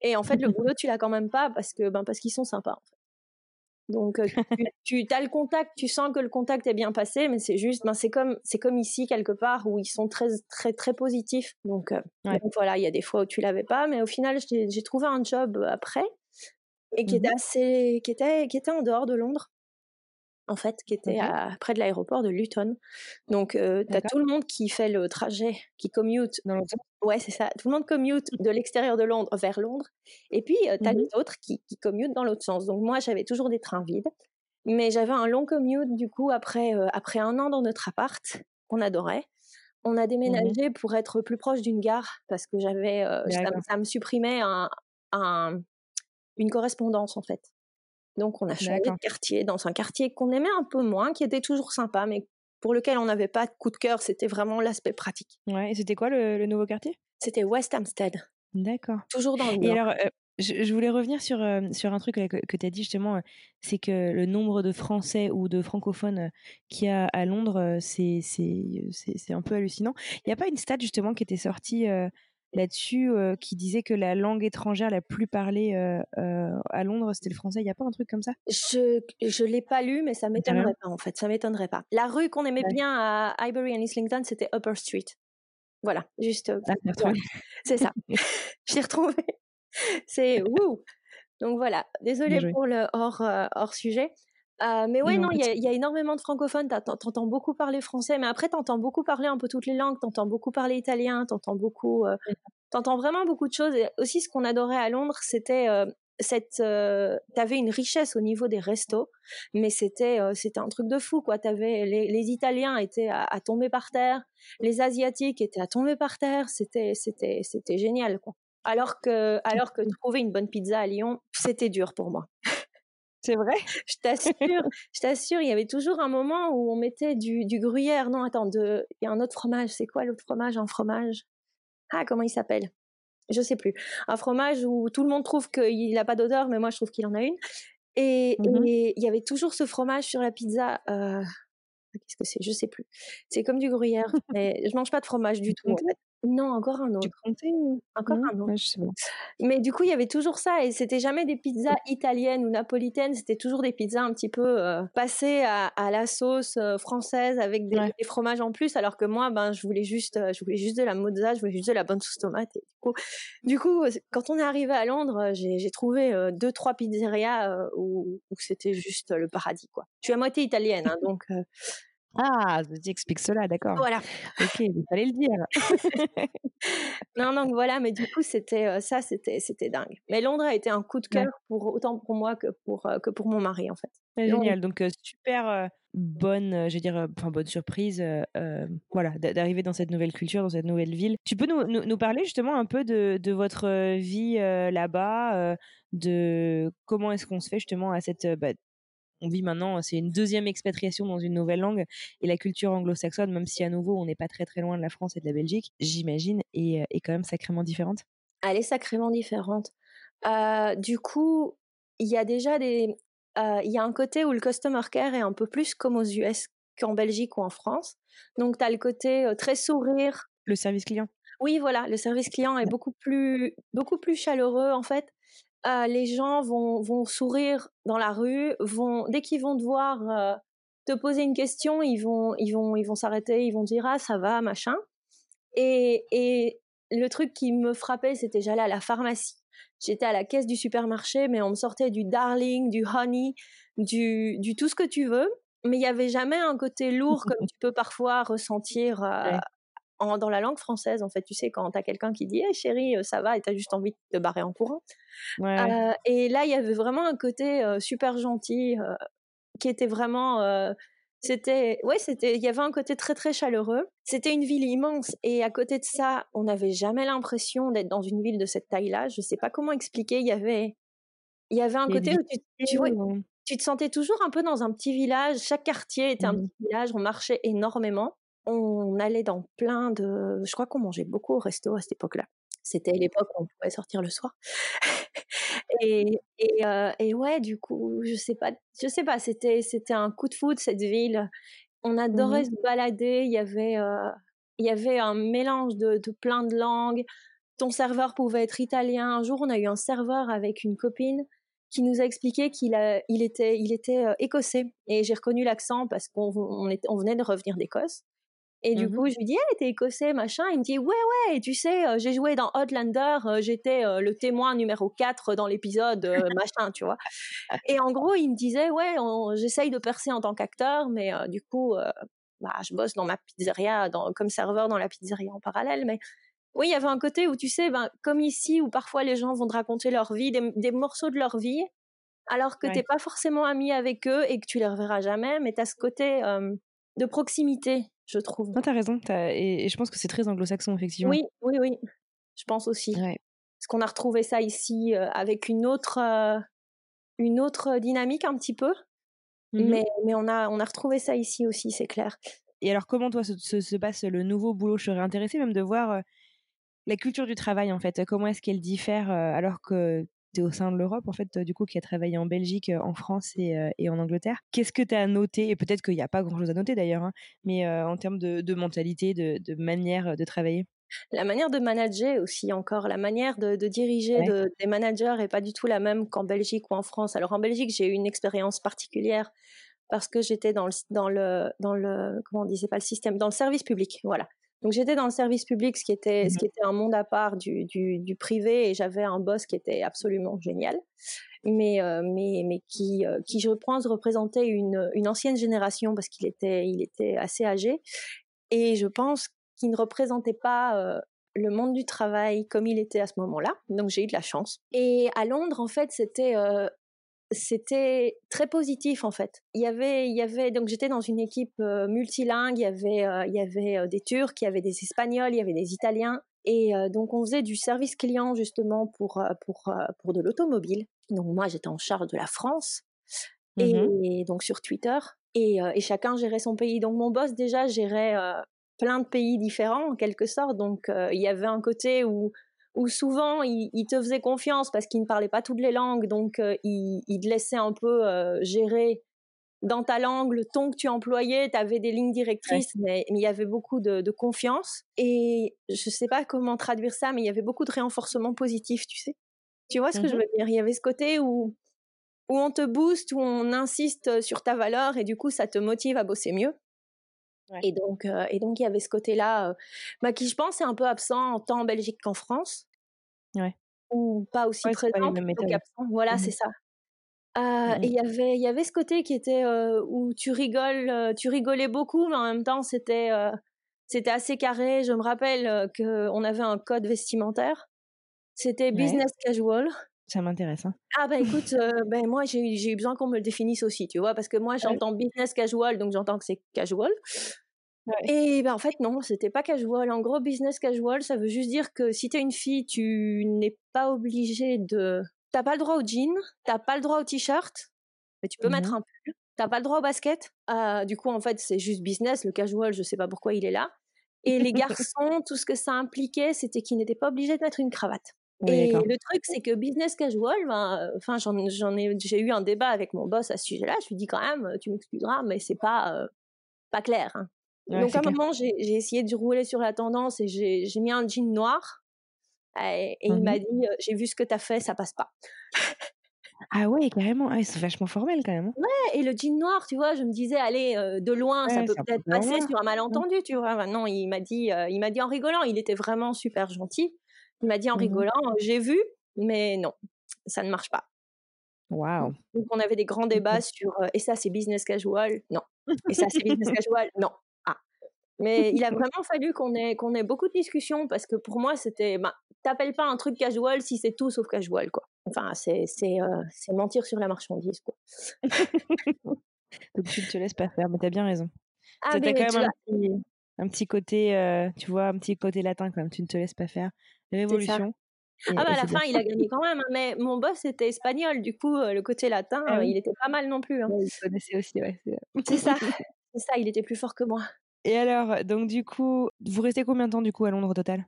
Et en fait, le boulot, tu l'as quand même pas parce que, ben, parce qu'ils sont sympas. En fait. Donc tu, tu as le contact, tu sens que le contact est bien passé, mais c'est juste, ben c'est comme c'est comme ici quelque part où ils sont très très très positifs. Donc, voilà, il y a des fois où tu l'avais pas, mais au final j'ai trouvé un job après et qui était mmh assez, qui était qui était en dehors de Londres en fait, qui était à, près de l'aéroport de Luton. Donc, euh, tu as tout le monde qui fait le trajet, qui commute. Dans ouais, c'est ça. Tout le monde commute de l'extérieur de Londres vers Londres. Et puis, tu as les autres qui, qui commutent dans l'autre sens. Donc, moi, j'avais toujours des trains vides. Mais j'avais un long commute, du coup, après, après un an dans notre appart, qu'on adorait. On a déménagé pour être plus proche d'une gare parce que j'avais, ça, me supprimait un, un, une correspondance en fait. Donc on a changé de quartier dans un quartier qu'on aimait un peu moins, qui était toujours sympa, mais pour lequel on n'avait pas de coup de cœur. C'était vraiment l'aspect pratique. Ouais. Et c'était quoi le, nouveau quartier? C'était West Hampstead. D'accord. Toujours dans le Et alors, euh, je, voulais revenir sur, euh, sur un truc que, tu as dit justement, euh, c'est que le nombre de Français ou de francophones qu'il y a à Londres, c'est un peu hallucinant. Il n'y a pas une stat justement qui était sortie là-dessus qui disait que la langue étrangère la plus parlée à Londres, c'était le français. Il n'y a pas un truc comme ça? Je je l'ai pas lu, mais ça m'étonnerait pas en fait. Ça m'étonnerait pas. La rue qu'on aimait bien à Highbury and Islington, c'était Upper Street. Voilà, juste. Ah, c'est ça. J'ai retrouvé. C'est ouh. Donc voilà. Désolée pour le hors hors sujet. Euh, mais ouais, non, il y, a énormément de francophones. T'entends beaucoup parler français, mais après t'entends beaucoup parler un peu toutes les langues. T'entends beaucoup parler italien, t'entends beaucoup, euh, t'entends vraiment beaucoup de choses. Et aussi, ce qu'on adorait à Londres, c'était euh, cette, t'avais une richesse au niveau des restos, mais c'était, c'était un truc de fou, quoi. T'avais les, les Italiens étaient à, à, tomber par terre, les Asiatiques étaient à tomber par terre. C'était, c'était, c'était génial, quoi. Alors que, alors que trouver une bonne pizza à Lyon, c'était dur pour moi. C'est vrai? Je t'assure, je t'assure, il y avait toujours un moment où on mettait du, du gruyère. Non, attends, de... il y a un autre fromage. C'est quoi l'autre fromage? Un fromage? Ah, comment il s'appelle? Je sais plus. Un fromage où tout le monde trouve qu'il n'a pas d'odeur, mais moi je trouve qu'il en a une. Et, mmh et il y avait toujours ce fromage sur la pizza. Euh... Qu'est-ce que c'est? Je sais plus. C'est comme du gruyère. mais je mange pas de fromage du tout. En fait. Non, encore un autre. Encore un autre. Mais du coup, il y avait toujours ça et c'était jamais des pizzas italiennes ou napolitaines, c'était toujours des pizzas un petit peu euh, passées à, à, la sauce euh, française avec des, ouais. des, fromages en plus, alors que moi, ben, je voulais juste, euh, je voulais juste de la mozza, je voulais juste de la bonne sauce tomate. Et du coup, du coup, quand on est arrivé à Londres, j'ai trouvé euh, deux, trois pizzerias où, où c'était juste le paradis, quoi. Je suis à moitié italienne, hein, donc ah, tu expliques cela, d'accord. Voilà. Ok, il fallait le dire. non, donc voilà, mais du coup, c'était ça, c'était c'était dingue. Mais Londres a été un coup de cœur ouais. pour autant pour moi que pour que pour mon mari en fait. C'est génial. Donc super euh, bonne, je veux dire, enfin bonne surprise, euh, voilà, d'arriver dans cette nouvelle culture, dans cette nouvelle ville. Tu peux nous, nous, nous parler justement un peu de, de votre vie là-bas, de comment est-ce qu'on se fait justement à cette bah, on vit maintenant, c'est une deuxième expatriation dans une nouvelle langue et la culture anglo-saxonne, même si à nouveau on n'est pas très très loin de la France et de la Belgique, j'imagine, est, est, quand même sacrément différente. Elle est sacrément différente. Euh, du coup, il y a déjà des, euh, il y a un côté où le customer care est un peu plus comme aux US qu'en Belgique ou en France. Donc tu as le côté euh, très sourire. Le service client. Oui, voilà, le service client est beaucoup plus beaucoup plus chaleureux en fait euh, les gens vont, vont sourire dans la rue, vont dès qu'ils vont devoir euh, te poser une question, ils vont ils vont ils vont s'arrêter, ils vont dire ah ça va machin. Et, et le truc qui me frappait, c'était j'allais à la pharmacie, j'étais à la caisse du supermarché, mais on me sortait du darling, du honey, du du tout ce que tu veux, mais il y avait jamais un côté lourd comme tu peux parfois ressentir euh, ouais. En, dans la langue française, en fait, tu sais, quand t'as quelqu'un qui dit hey, chérie, ça va, et t'as juste envie de te barrer en courant. Ouais. Euh, et là, il y avait vraiment un côté euh, super gentil euh, qui était vraiment. euh, c'était, ouais, c'était, il y avait un côté très très chaleureux. C'était une ville immense et à côté de ça, on n'avait jamais l'impression d'être dans une ville de cette taille-là. Je sais pas comment expliquer. Il y avait, il y avait un côté où tu, tu, ouais, tu, te sentais toujours un peu dans un petit village. Chaque quartier était mmh. un petit village. On marchait énormément on allait dans plein de. Je crois qu'on mangeait beaucoup au resto à cette époque-là. C'était l'époque où on pouvait sortir le soir. et, et, euh, et, ouais, du coup, je sais pas, je sais pas, c'était c'était un coup de foudre cette ville. On adorait mmh. se balader. Il y avait euh, il y avait un mélange de, de plein de langues. Ton serveur pouvait être italien. Un jour, on a eu un serveur avec une copine qui nous a expliqué qu'il il était, il était euh, écossais. Et j'ai reconnu l'accent parce qu'on on, on venait de revenir d'Écosse. Et du mmh coup, je lui dis, ah, t'es écossais, machin. Il me dit, ouais, ouais, tu sais, euh, j'ai joué dans Outlander, euh, j'étais euh, le témoin numéro 4 dans l'épisode, machin, tu vois. Et en gros, il me disait, ouais, j'essaye de percer en tant qu'acteur, mais du coup, bah, je bosse dans ma pizzeria, dans, comme serveur dans la pizzeria en parallèle. Mais oui, il y avait un côté où, tu sais, ben, comme ici, où parfois les gens vont te raconter leur vie, des, des morceaux de leur vie, alors que ouais. t'es pas forcément ami avec eux et que tu les reverras jamais, mais t'as ce côté de proximité je trouve. Non, t'as raison. As... Et, et, je pense que c'est très anglo-saxon, effectivement. Oui, oui, oui. Je pense aussi. Ouais. Parce qu'on a retrouvé ça ici euh, avec une autre, euh, une autre dynamique un petit peu. Mmh. Mais, mais on, a, on a retrouvé ça ici aussi, c'est clair. Et alors, comment toi se, se, se, passe le nouveau boulot? Je serais intéressée même de voir euh, la culture du travail, en fait. Comment est-ce qu'elle diffère alors que es au sein de l'Europe, en fait, du coup, qui a travaillé en Belgique, en France et, euh, et en Angleterre. Qu'est-ce que tu as noté Et peut-être qu'il n'y a pas grand-chose à noter d'ailleurs, hein, mais euh, en termes de, de mentalité, de, de, manière de travailler? La manière de manager aussi encore, la manière de, de diriger ouais. de, des managers est pas du tout la même qu'en Belgique ou en France. Alors en Belgique, j'ai eu une expérience particulière parce que j'étais dans le, dans le, dans le, comment on dit, pas le système, dans le service public, voilà. Donc j'étais dans le service public, ce qui était, mmh. ce qui était un monde à part du, du, du privé, et j'avais un boss qui était absolument génial, mais euh, mais mais qui euh, qui je pense représentait une une ancienne génération parce qu'il était il était assez âgé, et je pense qu'il ne représentait pas euh, le monde du travail comme il était à ce moment-là. Donc j'ai eu de la chance. Et à Londres, en fait, c'était c'était très positif en fait. Il y avait, il y avait donc j'étais dans une équipe multilingue. Il y avait, il y avait des Turcs, il y avait des Espagnols, il y avait des Italiens. Et donc on faisait du service client justement pour pour pour de l'automobile. Donc moi j'étais en charge de la France mmh et, donc sur Twitter et, et, chacun gérait son pays. Donc mon boss déjà gérait plein de pays différents en quelque sorte. Donc il y avait un côté où où souvent il, te faisait confiance parce qu'il ne parlait pas toutes les langues, donc il, il, te laissait un peu gérer dans ta langue le ton que tu employais, tu avais des lignes directrices, mais, il y avait beaucoup de, confiance. Et je ne sais pas comment traduire ça, mais il y avait beaucoup de réenforcement positif, tu sais. Tu vois ce que je mmh veux dire? Il y avait ce côté où, où on te booste, où on insiste sur ta valeur, et du coup, ça te motive à bosser mieux. Et donc, et donc il y avait ce côté-là, bah, qui je pense est un peu absent tant en Belgique qu'en France. Ouais. Ou pas aussi présent, absent. Voilà, mmh c'est ça. Mmh et il y avait, il y avait ce côté qui était où tu rigoles, tu rigolais beaucoup, mais en même temps c'était, c'était assez carré. Je me rappelle qu'on avait un code vestimentaire. C'était business casual. Ça m'intéresse. Hein. Ah bah écoute, ben moi j'ai eu besoin qu'on me le définisse aussi, tu vois, parce que moi j'entends business casual, donc j'entends que c'est casual. Et ben en fait non, c'était pas casual. En gros, business casual, ça veut juste dire que si t'es une fille, tu n'es pas obligé de T'as pas le droit au jean, t'as pas le droit au t-shirt, mais tu peux mettre mmh un pull. T'as pas le droit au basket. Euh, du coup, en fait, c'est juste business. Le casual, je sais pas pourquoi il est là. Et les garçons, tout ce que ça impliquait, c'était qu'ils n'étaient pas obligés de mettre une cravate. et le truc, c'est que business casual, ben, enfin, j'en, ai, j'ai eu un débat avec mon boss à ce sujet-là. Je lui dis quand même, tu m'excuseras, mais c'est pas, euh, pas clair. Hein. Donc à un moment, j'ai, essayé de rouler sur la tendance et j'ai, mis un jean noir et, il mmh m'a dit J'ai vu ce que tu as fait, ça passe pas. Ah ouais, carrément. Ah, c'est vachement formel quand même. Hein. Ouais, et le jean noir, tu vois, je me disais, allez, de loin, ça peut peut-être passer sur un mmh. malentendu, tu vois. Non, il m'a dit, il m'a dit en rigolant, il était vraiment super gentil. Il m'a dit en mmh rigolant, j'ai vu, mais non, ça ne marche pas. Waouh. Donc on avait des grands débats sur, et ça c'est business casual, non. Et ça c'est business casual, non. Mais il a vraiment fallu qu'on ait, qu'on ait beaucoup de discussions parce que pour moi, c'était. Bah, T'appelles pas un truc casual si c'est tout sauf casual, quoi. Enfin, c'est, c'est, euh, c'est mentir sur la marchandise, quoi. Donc tu ne te laisses pas faire, mais t'as bien raison. Ah, C'était quand même un petit, un petit, côté, euh, tu vois, un petit côté latin quand même. Tu ne te laisses pas faire. Révolution. ah bah à la fin, il a gagné quand même. Hein, mais mon boss était espagnol, du coup, euh, le côté latin, ah il était pas mal non plus. Hein. il connaissait aussi, ouais. C'est ça. C'est ça, il était plus fort que moi. Et alors, donc du coup, vous restez combien de temps du coup à Londres au total?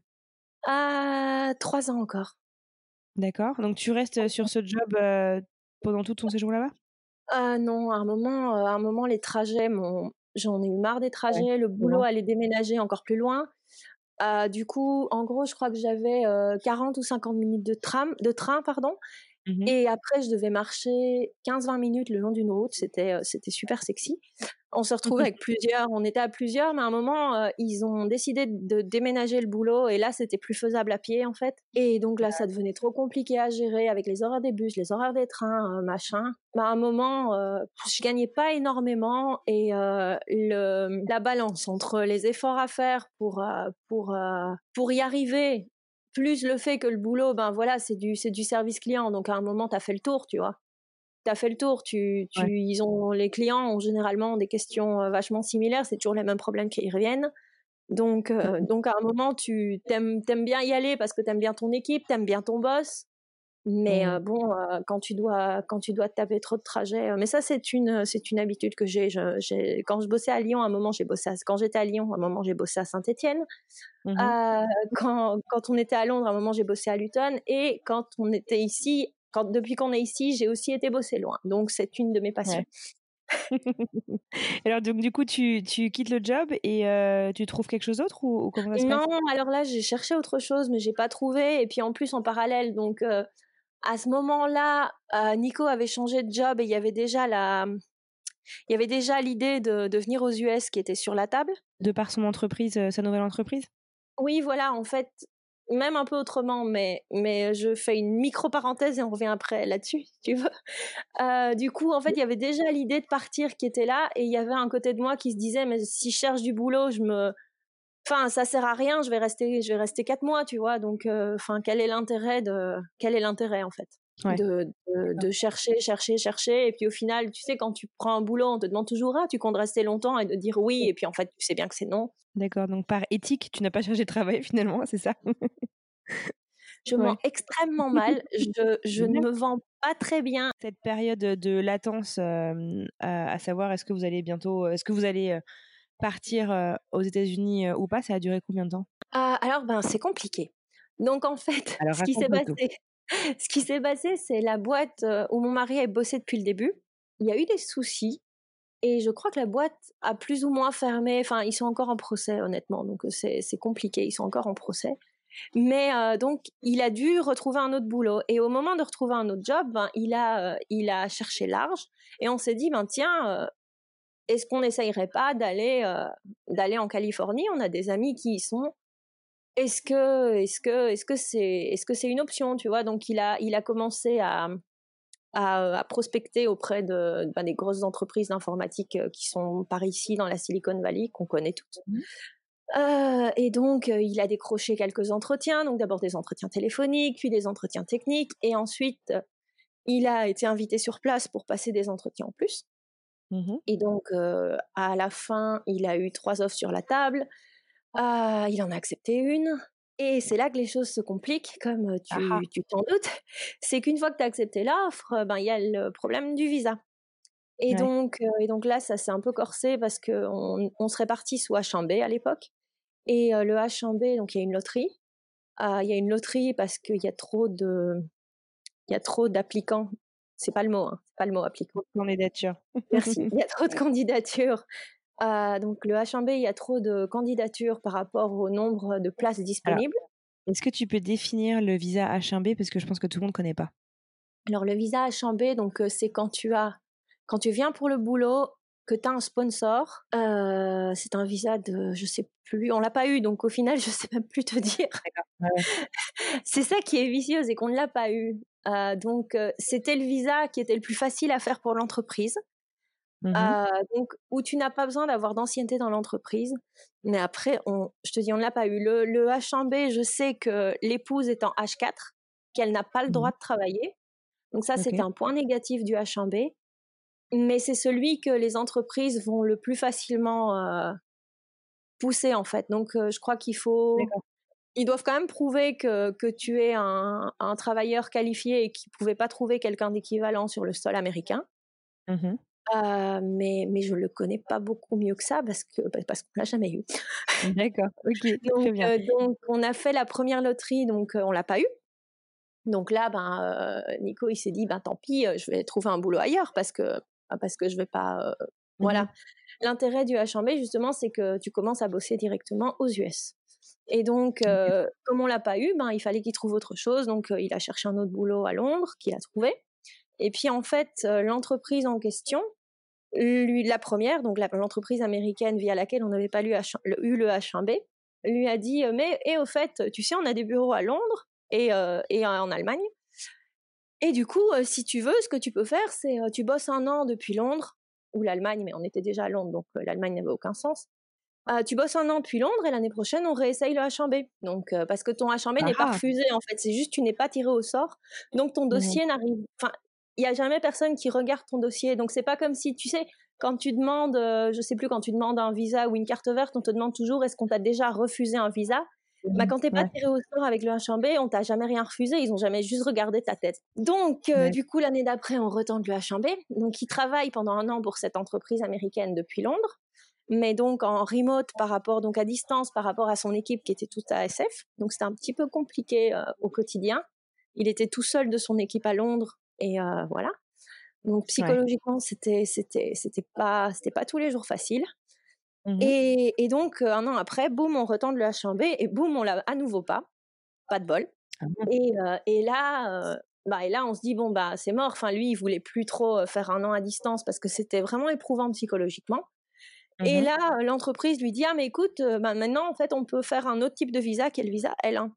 Ah, trois ans encore. D'accord. Donc tu restes sur ce job pendant tout ton séjour là-bas? Ah non, à un moment, à un moment les trajets, j'en ai eu marre des trajets. le boulot allait déménager encore plus loin. Ah, du coup, en gros, je crois que j'avais 40 ou 50 minutes de tram, de train, pardon. Mmh Et après, je devais marcher 15-20 minutes le long d'une route. C'était, c'était super sexy. On se retrouvait avec plusieurs, on était à plusieurs, mais à un moment, ils ont décidé de déménager le boulot et là, c'était plus faisable à pied en fait. Et donc là, ça devenait trop compliqué à gérer avec les horaires des bus, les horaires des trains, machin. Bah, à un moment, je gagnais pas énormément et le, la balance entre les efforts à faire pour pour pour y arriver plus le fait que le boulot, ben voilà, c'est du, c'est du service client. Donc à un moment, tu as fait le tour, tu vois. Tu as fait le tour. Tu, tu, ils ont, les clients ont généralement des questions euh, vachement similaires. C'est toujours les mêmes problèmes qui reviennent. Donc, euh, donc à un moment, tu t'aimes, t'aimes bien y aller parce que tu aimes bien ton équipe, tu aimes bien ton boss. Mais mmh. bon, quand tu dois quand tu dois taper trop de trajets, mais ça c'est une c'est une habitude que j'ai. quand je bossais à Lyon, à un moment j'ai bossé. À, quand j'étais à Lyon, à un moment j'ai bossé à Saint-Étienne. Mmh quand quand on était à Londres, à un moment j'ai bossé à Luton. Et quand on était ici, quand depuis qu'on est ici, j'ai aussi été bossé loin. Donc c'est une de mes passions. alors donc du coup tu, tu quittes le job et tu trouves quelque chose d'autre ou, comment ça se Non, alors là j'ai cherché autre chose mais j'ai pas trouvé et puis en plus en parallèle donc à ce moment-là, euh, Nico avait changé de job et il y avait déjà la, il y avait déjà l'idée de, de, venir aux US qui était sur la table. De par son entreprise, euh, sa nouvelle entreprise? Oui, voilà, en fait, même un peu autrement, mais mais je fais une micro parenthèse et on revient après là-dessus, tu veux. Euh, du coup, en fait, il y avait déjà l'idée de partir qui était là et il y avait un côté de moi qui se disait mais si je cherche du boulot, je me enfin, ça sert à rien. Je vais rester, je vais rester quatre mois, tu vois. Donc, enfin, quel est l'intérêt de, quel est l'intérêt en fait de, de, chercher, chercher, chercher. Et puis au final, tu sais, quand tu prends un boulot, on te demande toujours ah, tu comptes rester longtemps et de dire oui. Et puis en fait, tu sais bien que c'est non. D'accord. Donc par éthique, tu n'as pas cherché de travail finalement, c'est ça? Je mens extrêmement mal. Je, je ne me vends pas très bien. Cette période de latence, à, savoir est-ce que vous allez bientôt, est-ce que vous allez partir aux États-Unis ou pas, ça a duré combien de temps? Ah, Alors, ben, c'est compliqué. Donc en fait, ce qui s'est passé, ce qui s'est passé, c'est la boîte où mon mari a bossé depuis le début. Il y a eu des soucis et je crois que la boîte a plus ou moins fermé. Enfin, ils sont encore en procès, honnêtement. Donc c'est compliqué. Ils sont encore en procès. Mais donc, il a dû retrouver un autre boulot. Et au moment de retrouver un autre job, ben, il, a, il a cherché large. Et on s'est dit, ben, tiens, est-ce qu'on n'essayerait pas d'aller d'aller en Californie? On a des amis qui y sont. Est-ce que est-ce que est-ce que c'est est-ce que c'est une option tu vois? Donc il a il a commencé à à, prospecter auprès de ben, des grosses entreprises d'informatique euh, qui sont par ici dans la Silicon Valley qu'on connaît toutes. Mmh. Euh, et donc euh, il a décroché quelques entretiens donc d'abord des entretiens téléphoniques puis des entretiens techniques et ensuite il a été invité sur place pour passer des entretiens en plus mmh et donc à la fin il a eu trois offres sur la table ah, il en a accepté une. Et c'est là que les choses se compliquent, comme tu ah tu t'en doutes. C'est qu'une fois que tu as accepté l'offre, ben il y a le problème du visa. Et donc et donc là ça s'est un peu corsé parce que on, on serait parti sous H1B à l'époque. Et le H1B donc il y a une loterie. Ah, il y a une loterie parce qu'il y a trop de il y a trop d'applicants. C'est pas le mot, hein, c'est pas le mot applicant. Candidature. Merci. Il y a trop de candidatures donc le H1B, il y a trop de candidatures par rapport au nombre de places disponibles. Est-ce que tu peux définir le visa H1B parce que je pense que tout le monde ne connaît pas Alors le visa H1B, donc c'est quand tu as, quand tu viens pour le boulot, que tu as un sponsor. c'est un visa de, je sais plus, on l'a pas eu, donc au final je sais même plus te dire. c'est ça qui est vicieux, c'est qu'on ne l'a pas eu. Donc c'était le visa qui était le plus facile à faire pour l'entreprise. Mmh donc, où tu n'as pas besoin d'avoir d'ancienneté dans l'entreprise. Mais après, on, je te dis, on ne l'a pas eu. Le, le H1B, je sais que l'épouse est en H4, qu'elle n'a pas le mmh droit de travailler. Donc ça, c'est un point négatif du H1B. Mais c'est celui que les entreprises vont le plus facilement pousser, en fait. Donc, je crois qu'il faut... Ils doivent quand même prouver que, que tu es un, un travailleur qualifié et qu'ils ne pouvaient pas trouver quelqu'un d'équivalent sur le sol américain. Mmh mais, mais je le connais pas beaucoup mieux que ça parce que bah, parce qu'on l'a jamais eu. D'accord, ok, donc, bien. donc on a fait la première loterie, donc on l'a pas eu. Donc là, ben Nico il s'est dit ben tant pis, je vais trouver un boulot ailleurs parce que bah, parce que je vais pas. Mmh voilà. L'intérêt du H1B justement, c'est que tu commences à bosser directement aux US. Et donc, comme on l'a pas eu, ben il fallait qu'il trouve autre chose. Donc il a cherché un autre boulot à Londres qu'il a trouvé. Et puis en fait, l'entreprise en question, lui, la première, donc l'entreprise américaine via laquelle on n'avait pas eu, eu le H1B, lui a dit mais et au fait, tu sais, on a des bureaux à Londres et, et en Allemagne. Et du coup, si tu veux, ce que tu peux faire, c'est tu bosses un an depuis Londres ou l'Allemagne, mais on était déjà à Londres, donc l'Allemagne n'avait aucun sens. Tu bosses un an depuis Londres et l'année prochaine on réessaye le H1B. Donc parce que ton H1B n'est pas ah! refusé en fait, c'est juste tu n'es pas tiré au sort. Donc ton mmh dossier n'arrive, enfin il y a jamais personne qui regarde ton dossier. Donc c'est pas comme si tu sais quand tu demandes, euh, je sais plus quand tu demandes un visa ou une carte verte, on te demande toujours est-ce qu'on t'a déjà refusé un visa? Bah, quand t'es pas tiré au sort avec le H1B, on t'a jamais rien refusé, ils ont jamais juste regardé ta tête. Donc, euh, du coup, l'année d'après, on retente le H1B. Donc, il travaille pendant un an pour cette entreprise américaine depuis Londres, mais donc en remote par rapport, donc à distance par rapport à son équipe qui était toute à SF. Donc, c'était un petit peu compliqué euh, au quotidien. Il était tout seul de son équipe à Londres et voilà. Donc psychologiquement, c'était c'était c'était pas c'était pas tous les jours facile. Mmh et, et, donc un an après, boum, on retente le H1B et boum, on l'a à nouveau pas, pas de bol. Ah et, et là, bah et là, on se dit bon bah c'est mort. Enfin lui, il voulait plus trop faire un an à distance parce que c'était vraiment éprouvant psychologiquement. Mmh et là, l'entreprise lui dit ah mais écoute, bah, maintenant en fait on peut faire un autre type de visa qui est le visa L1.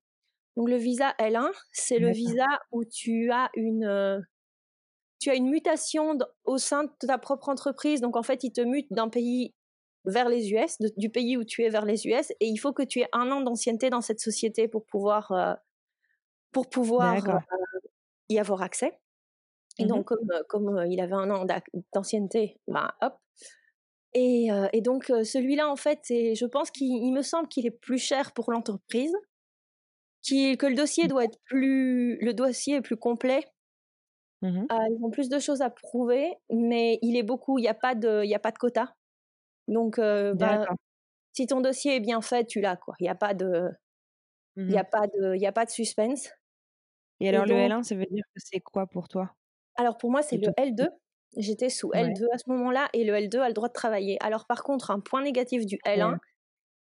Donc le visa L1, c'est le visa où tu as une euh, tu as une mutation au sein de ta propre entreprise. Donc en fait, ils te mutent d'un pays vers les US, du pays où tu es vers les US, et il faut que tu aies un an d'ancienneté dans cette société pour pouvoir, euh, pour pouvoir y avoir accès. Et mmh donc, comme, comme il avait un an d'ancienneté, bah, hop. Et, et donc, celui-là, en fait, je pense qu'il me semble qu'il est plus cher pour l'entreprise, que le dossier mmh. doit être plus, le dossier est plus complet. Mmh ils ont plus de choses à prouver, mais il est beaucoup, il n'y a pas de, il a pas de quota. Donc, bah, si ton dossier est bien fait, tu l'as quoi. Il n'y a pas de, il y a pas de, il a pas de suspense. Et alors le L1, ça veut dire que c'est quoi pour toi? Alors pour moi, c'est le L2. J'étais sous L2 à ce moment-là et le L2 a le droit de travailler. Alors par contre, un point négatif du L1,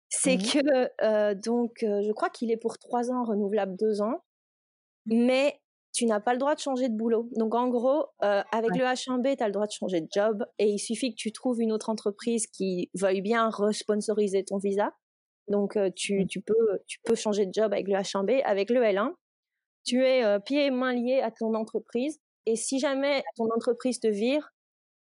c'est mmh que donc je crois qu'il est pour trois ans, renouvelable deux ans, mais tu n'as pas le droit de changer de boulot. Donc en gros, avec le H1B, tu as le droit de changer de job et il suffit que tu trouves une autre entreprise qui veuille bien responsoriser ton visa. Donc tu, mmh. tu, peux, tu peux changer de job avec le H1B. Avec le L1, tu es pieds et mains liés à ton entreprise et si jamais ton entreprise te vire,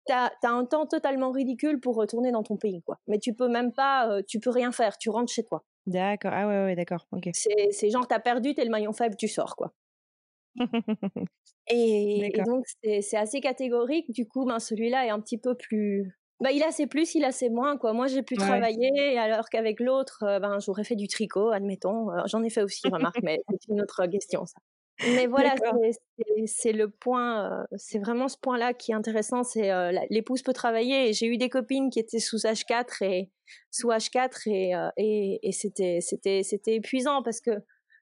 tu as, un temps totalement ridicule pour retourner dans ton pays, quoi. Mais tu peux même pas, euh, tu peux rien faire, tu rentres chez toi. D'accord, ah ouais, ouais, d'accord, ok. C'est genre, t'as perdu, t'es le maillon faible, tu sors, quoi. et, donc, c'est assez catégorique. Du coup, ben, celui-là est un petit peu plus. Bah, il a ses plus, il a ses moins, quoi. Moi, j'ai pu travailler, alors qu'avec l'autre, euh, ben, j'aurais fait du tricot, admettons. Euh, j'en ai fait aussi, remarque, mais c'est une autre question, ça. Mais voilà, c'est le point, c'est vraiment ce point-là qui est intéressant, c'est l'épouse peut travailler. J'ai eu des copines qui étaient sous H4 et sous H4 et, et, et c'était c'était c'était épuisant parce que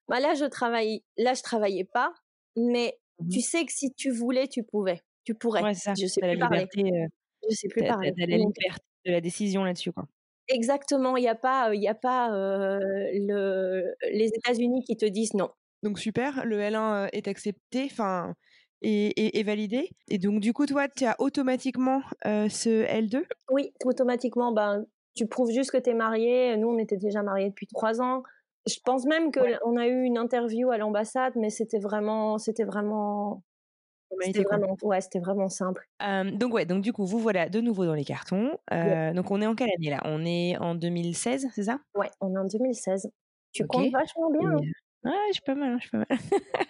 bah là je travaille, là je travaillais pas, mais mmh tu sais que si tu voulais, tu pouvais, tu pourrais. Ouais, ça. Je sais plus la parler. je sais plus parler. la liberté de la décision là-dessus quoi. Exactement, il n'y a pas, il y a pas le, les États-Unis qui te disent non. Donc super, le L1 est accepté, enfin, est, validé. Et donc du coup, toi, tu as automatiquement ce L2 Oui, automatiquement, ben, tu prouves juste que tu es marié. Nous, on était déjà mariés depuis trois ans. Je pense même qu'on a eu une interview à l'ambassade, mais c'était vraiment, c'était vraiment c'était vraiment, ouais, c'était vraiment simple. donc ouais, donc du coup, vous voilà de nouveau dans les cartons. Donc on est en quelle année là? On est en 2016, c'est ça? Ouais, on est en 2016. Tu comptes vachement bien. Hein. Ouais, je suis pas mal, je suis pas mal.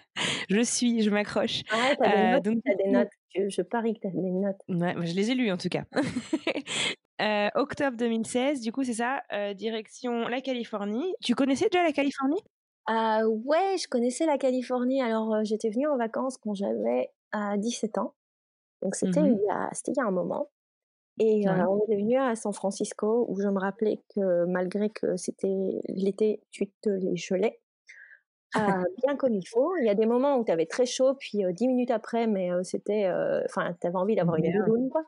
je suis, je m'accroche. Ah t'as des, euh, notes, donc, as des notes. Je, parie que t'as des notes. Ouais, je les ai lues en tout cas. euh, octobre 2016, du coup, c'est ça, euh, direction la Californie. Tu connaissais déjà la Californie? Euh, Ouais, je connaissais la Californie. Alors, j'étais venue en vacances quand j'avais 17 ans. Donc, c'était mmh il, y a, il y a un moment. Et on est venu à San Francisco où je me rappelais que malgré que c'était l'été, tu te les gelais ah, bien comme il faut. Il y a des moments où tu avais très chaud, puis dix minutes après, mais c'était, enfin, tu avais envie d'avoir une doudoune, quoi.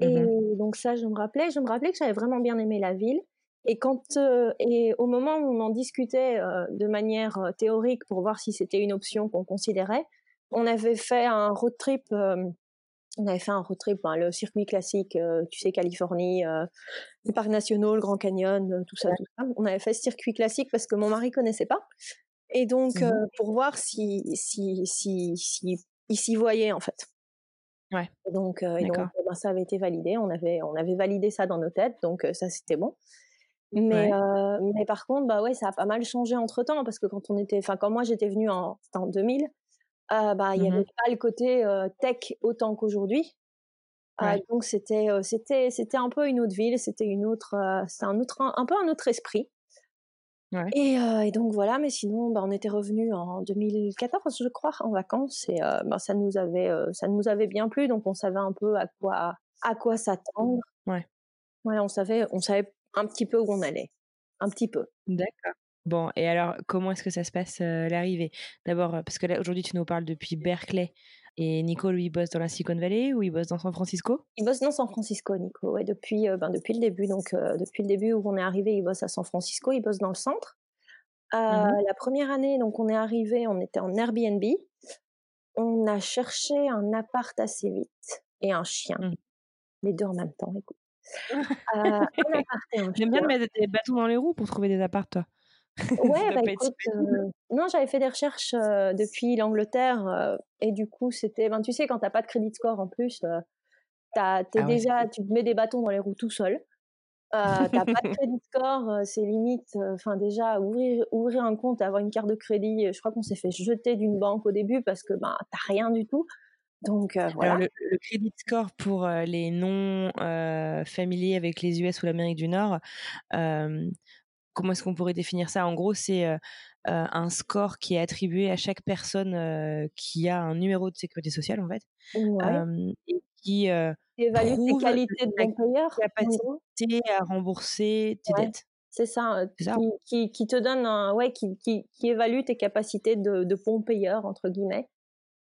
Mmh et donc ça, je me rappelais, je me rappelais que j'avais vraiment bien aimé la ville. Et quand, et au moment où on en discutait de manière théorique pour voir si c'était une option qu'on considérait, on avait fait un road trip. on avait fait un road trip, hein, le circuit classique, tu sais, Californie, les parcs nationaux, le Grand Canyon, tout ça, tout ça. On avait fait ce circuit classique parce que mon mari connaissait pas. Et donc, mmh pour voir si, si, si, si, s'y voyait, en fait. Ouais. Et donc, et donc ben, ça avait été validé. On avait, on avait validé ça dans nos têtes, donc ça, c'était bon. Mais, mais par contre, bah ouais, ça a pas mal changé entre temps parce que quand on était, enfin, quand moi j'étais venue en, en 2000, bah, il n'y mmh avait pas le côté tech autant qu'aujourd'hui. donc c'était, c'était, c'était un peu une autre ville, c'était une autre, c'est un autre, un peu un autre esprit. Et, et, donc voilà, mais sinon, bah, on était revenu en 2014, je crois, en vacances, et bah, ça nous avait, ça nous avait bien plu, donc on savait un peu à quoi, à quoi s'attendre. Ouais. Ouais, on savait, on savait un petit peu où on allait, un petit peu. D'accord. Bon, et alors, comment est-ce que ça se passe l'arrivée? D'abord, parce que là, aujourd'hui, tu nous parles depuis Berkeley. Et Nico, lui, il bosse dans la Silicon Valley ou il bosse dans San Francisco? Il bosse dans San Francisco, Nico, ouais, depuis, ben, depuis le début. Donc, depuis le début où on est arrivé, il bosse à San Francisco, il bosse dans le centre. Mmh la première année, donc on est arrivé, on était en Airbnb. On a cherché un appart assez vite et un chien. Mmh. Les deux en même temps, écoute. euh, J'aime bien de mettre des bâtons dans les roues pour trouver des apparts, toi. Ouais, bah écoute, non, j'avais fait des recherches depuis l'Angleterre et du coup, c'était, ben, tu sais, quand t'as pas de crédit score en plus, t'as, t'es ah déjà, tu te mets des bâtons dans les roues tout seul. t'as pas de crédit score, c'est limite. Enfin déjà ouvrir ouvrir un compte, avoir une carte de crédit. Je crois qu'on s'est fait jeter d'une banque au début parce que ben t'as rien du tout. Donc voilà. Alors, le, crédit score pour les non familiers avec les US ou l'Amérique du Nord, comment est-ce qu'on pourrait définir ça? En gros, c'est un score qui est attribué à chaque personne qui a un numéro de sécurité sociale en fait, et qui évalue tes qualités de bon payeur, capacité à rembourser tes dettes. C'est ça, Qui, qui, te donne un, ouais, qui évalue tes capacités de, de bon payeur entre guillemets.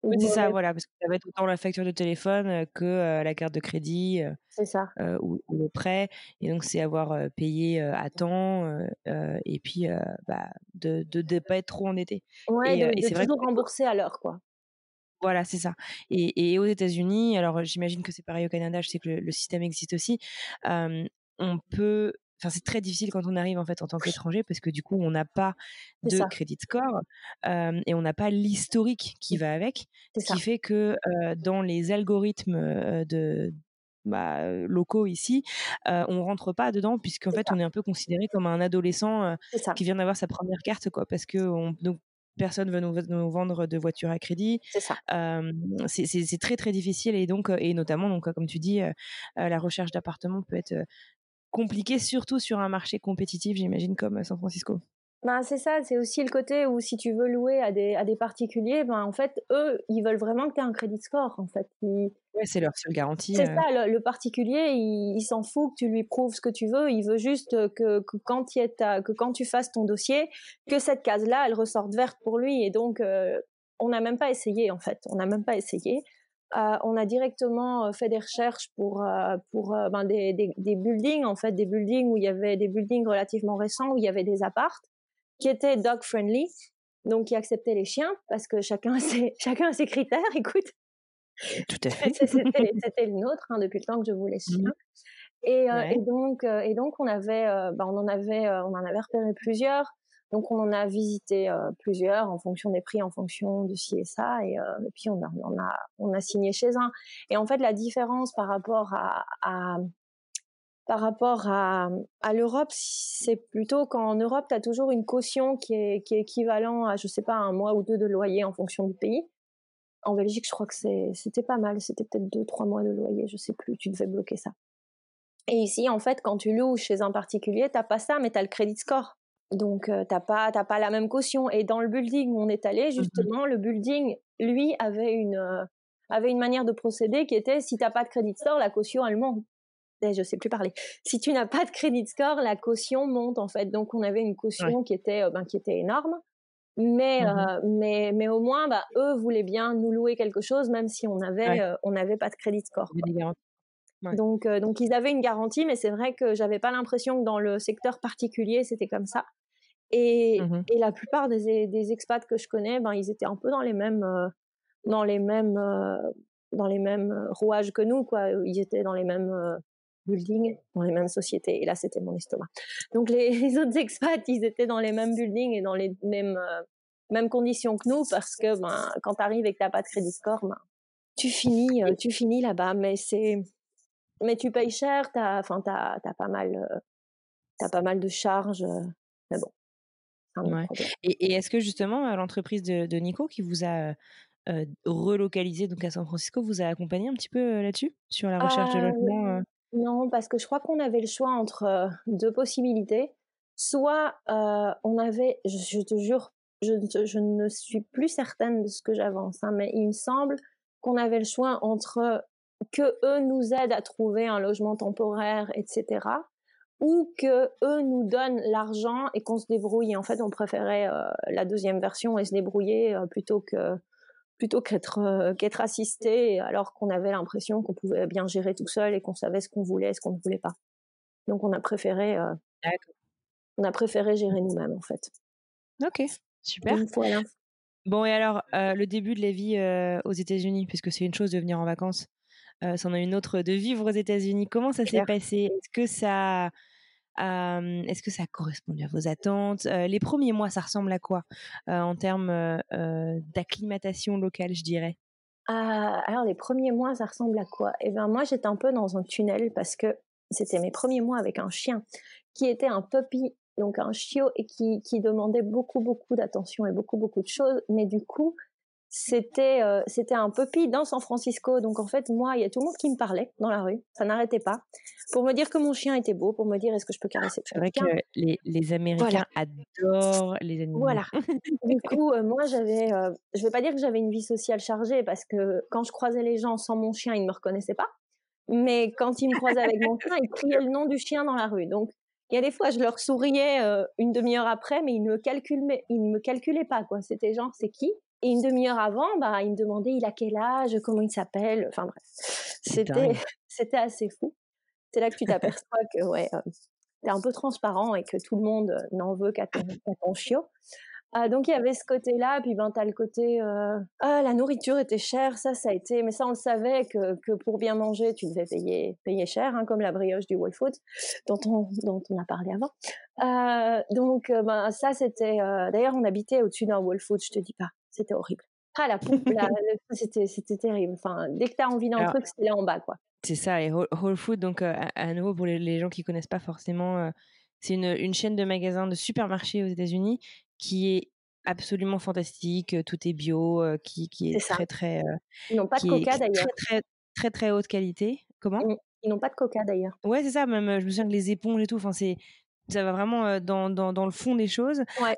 Oui, c'est ça, voilà, parce que ça va être autant la facture de téléphone que la carte de crédit ça. ou, le prêt. Et donc, c'est avoir payé à temps et puis bah, de ne pas être trop endetté. Ouais, et, de, toujours rembourser à l'heure, quoi. Voilà, c'est ça. Et, et aux États-Unis, alors j'imagine que c'est pareil au Canada, je sais que le, système existe aussi. on peut Enfin, c'est très difficile quand on arrive en fait en tant qu'étranger parce que du coup on n'a pas de crédit score et on n'a pas l'historique qui va avec, ce qui fait que dans les algorithmes de bah, locaux ici, on rentre pas dedans puisqu'en fait on est un peu considéré comme un adolescent qui vient d'avoir sa première carte quoi parce que on, donc personne veut nous, nous, vendre de voitures à crédit. C'est ça. c'est très très difficile et donc et notamment donc comme tu dis, la recherche d'appartement peut être compliqué, surtout sur un marché compétitif, j'imagine, comme San Francisco. Ben, c'est ça, c'est aussi le côté où si tu veux louer à des, à des particuliers, ben, en fait, eux, ils veulent vraiment que tu aies un crédit score, en fait. Ouais, c'est leur seule garantie. C'est euh. ça, le, particulier, il, s'en fout que tu lui prouves ce que tu veux, il veut juste que, que quand, que quand tu fasses ton dossier, que cette case-là, elle ressorte verte pour lui, et donc, euh, on n'a même pas essayé, en fait, on n'a même pas essayé. Euh, on a directement euh, fait des recherches pour euh, pour ben des, des, des, buildings en fait des buildings où il y avait des buildings relativement récents où il y avait des appartes qui étaient dog friendly donc qui acceptaient les chiens parce que chacun a ses chacun a ses critères écoute. Tout à fait. C'était le nôtre hein, depuis le temps que je voulais mmh chien et, et, donc et donc on avait ben on en avait on en avait repéré plusieurs donc on en a visité euh, plusieurs en fonction des prix, en fonction de ci et ça, et, euh, puis on a, signé chez un. Et en fait la différence par rapport à, l'Europe, c'est plutôt qu'en Europe, tu as toujours une caution qui est, qui est équivalent à, je sais pas, un mois ou deux de loyer en fonction du pays. En Belgique, je crois que c'était pas mal, c'était peut-être deux, trois mois de loyer, je sais plus, tu devais bloquer ça. Et ici, en fait, quand tu loues chez un particulier, t'as pas ça, mais tu as le credit score. Donc tu t'as pas t'as pas la même caution. Et dans le building où on est allé, mmh justement, le building lui avait une avait une manière de procéder qui était si t'as pas de crédit score, la caution elle monte. Et eh, je sais plus parler. Si tu n'as pas de crédit score, la caution monte en fait. Donc on avait une caution qui était ben, qui était énorme. Mais mmh mais mais au moins bah, eux voulaient bien nous louer quelque chose même si on avait on n'avait pas de crédit score. Donc, donc ils avaient une garantie, mais c'est vrai que j'avais pas l'impression que dans le secteur particulier c'était comme ça. Et, mmh et la plupart des, des, expats que je connais, ben ils étaient un peu dans les mêmes dans les mêmes dans les mêmes rouages que nous, quoi. Ils étaient dans les mêmes buildings, dans les mêmes sociétés. Et là, c'était mon estomac. Donc les, les, autres expats, ils étaient dans les mêmes buildings et dans les mêmes mêmes conditions que nous, parce que ben quand t'arrives et que t'as pas de crédit score, ben tu finis tu finis là-bas. Mais c'est mais tu payes cher, t'as, enfin, t'as, t'as pas mal, euh, t'as pas mal de charges. Euh, mais bon. Ouais. Et, et, est-ce que justement l'entreprise de, de, Nico qui vous a euh, relocalisé donc à San Francisco vous a accompagné un petit peu là-dessus? Sur la recherche de logement Non, parce que je crois qu'on avait le choix entre deux possibilités. Soit on avait, je, te jure, je, je, ne suis plus certaine de ce que j'avance, hein, mais il me semble qu'on avait le choix entre que eux nous aident à trouver un logement temporaire, etc. Ou que eux nous donnent l'argent et qu'on se débrouille. en fait, on préférait euh, la deuxième version et se débrouiller euh, plutôt que plutôt qu'être euh, qu'être assisté, alors qu'on avait l'impression qu'on pouvait bien gérer tout seul et qu'on savait ce qu'on voulait et ce qu'on ne voulait pas. Donc on a préféré on a préféré gérer nous-mêmes en fait. Ok, super. voilà. Bon et alors le début de la vie aux États-Unis, puisque c'est une chose de venir en vacances, euh, c'en a une autre de vivre aux États-Unis. Comment ça s'est passé? Est-ce que ça est-ce que ça a correspondu à vos attentes? Les premiers mois, ça ressemble à quoi en termes d'acclimatation locale, je dirais? Ah, Alors, les premiers mois, ça ressemble à quoi? Eh bien, moi, j'étais un peu dans un tunnel parce que c'était mes premiers mois avec un chien qui était un puppy, donc un chiot, et qui, qui demandait beaucoup, beaucoup d'attention et beaucoup, beaucoup de choses. Mais du coup, c'était euh, c'était un puppy dans San Francisco. Donc en fait, moi, il y a tout le monde qui me parlait dans la rue. Ça n'arrêtait pas pour me dire que mon chien était beau, pour me dire est-ce que je peux caresser. C'est vrai que les, les Américains adorent les animaux. Voilà. du coup, euh, moi, j'avais, euh, je vais pas dire que j'avais une vie sociale chargée parce que quand je croisais les gens sans mon chien, ils ne me reconnaissaient pas. Mais quand ils me croisaient avec mon chien, ils criaient le nom du chien dans la rue. Donc il y a des fois, je leur souriais une demi-heure après, mais ils ne calculaient, ils ne me calculaient pas quoi. C'était genre, c'est qui? Et une demi-heure avant, bah, il me demandait il a quel âge, comment il s'appelle. Enfin bref, c'était c'était assez fou. C'est là que tu t'aperçois que ouais, euh, es un peu transparent et que tout le monde n'en veut qu'à ton, ton chiot. Ah, donc il y avait ce côté-là, puis ben as le côté euh, ah la nourriture était chère, ça ça a été, mais ça on le savait que, que pour bien manger tu devais payer payer cher, hein, comme la brioche du Whole Food dont on dont on a parlé avant. Euh, donc euh, ben ça c'était, euh, d'ailleurs on habitait au-dessus d'un Whole Food, je te dis pas, c'était horrible. Ah la pompe, c'était c'était terrible. Enfin dès que tu as envie d'un truc, c'est là en bas quoi. C'est ça, et Whole Food donc à, nouveau pour les, les, gens qui connaissent pas forcément. c'est une, une, chaîne de magasins de supermarchés aux États-Unis qui est absolument fantastique, tout est bio, qui, qui est, très très. Ils n'ont pas de coca d'ailleurs. Très, très très très haute qualité. Comment? Ils n'ont pas de coca d'ailleurs. Ouais, c'est ça. Même je me souviens que les éponges et tout. Enfin, c'est ça va vraiment dans, dans, dans, le fond des choses ouais.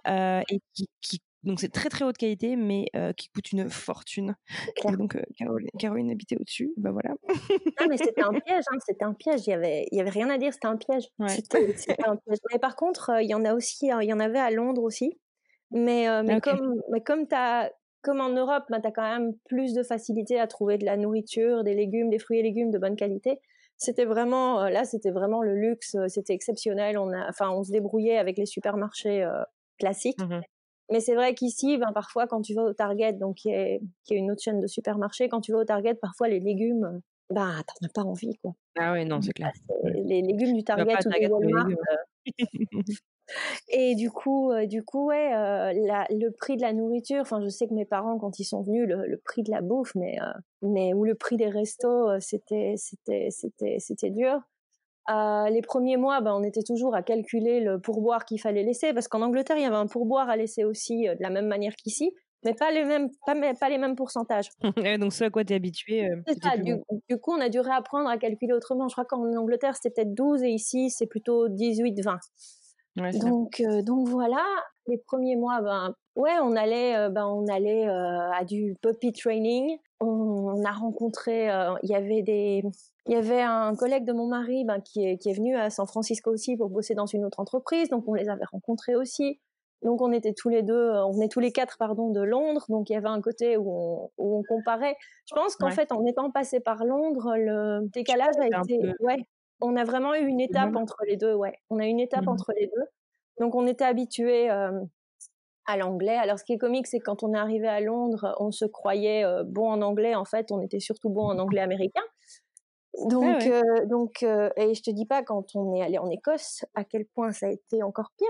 et qui, qui donc c'est très très haute qualité, mais qui coûte une fortune. donc Caroline, Caroline, habitait au-dessus, bah voilà. ah mais c'était un piège, hein, c'était un piège. Il y avait, il y avait rien à dire, c'était un piège. C'était, un piège. Mais par contre, il y en a aussi, il y en avait à Londres aussi. Mais, euh, mais, comme, mais comme, as, comme en Europe, bah, tu as quand même plus de facilité à trouver de la nourriture, des légumes, des fruits et légumes de bonne qualité. C'était vraiment, euh, là, c'était vraiment le luxe, euh, c'était exceptionnel. On, a, enfin, on se débrouillait avec les supermarchés classiques. Mmh mais c'est vrai qu'ici, ben, parfois, quand tu vas au Target, donc qui est, qui est une autre chaîne de supermarchés, quand tu vas au Target, parfois les légumes, bah, t'en as pas envie, quoi. Ah oui, non, c'est clair. Les légumes du Target ou du Walmart. Et du coup, euh, du coup, ouais, euh, la, le prix de la nourriture. Enfin, je sais que mes parents, quand ils sont venus, le, le prix de la bouffe, mais, euh, mais ou le prix des restos, euh, c'était, c'était, c'était, c'était dur. Les premiers mois, ben, on était toujours à calculer le pourboire qu'il fallait laisser, parce qu'en Angleterre, il y avait un pourboire à laisser aussi de la même manière qu'ici, mais pas les mêmes, pas, pas les mêmes pourcentages. donc ce à quoi tu es habitué. c'est ça. Du, du, coup, on a dû réapprendre à calculer autrement. Je crois qu'en Angleterre, c'était peut-être 12 et ici, c'est plutôt 18, 20 donc, euh, donc voilà, les premiers mois, ben, ouais, on allait, euh, ben, on allait euh, à du puppy training. On, a rencontré, il y avait des, il y avait un collègue de mon mari ben, qui, est, qui est venu à San Francisco aussi pour bosser dans une autre entreprise, donc on les avait rencontrés aussi. Donc on était tous les deux, on venait tous les quatre pardon de Londres, donc il y avait un côté où on, où on comparait. Je pense qu'en fait en étant passé par Londres, le décalage a été, ouais, on a vraiment eu une étape entre les deux, ouais. On a une étape mmh entre les deux. Donc on était habitué euh, à l'anglais. Alors ce qui est comique, c'est quand on est arrivé à Londres, on se croyait euh, bon en anglais. En fait, on était surtout bon en anglais américain. Donc, euh, donc, et je te dis pas quand on est allé en Écosse à quel point ça a été encore pire.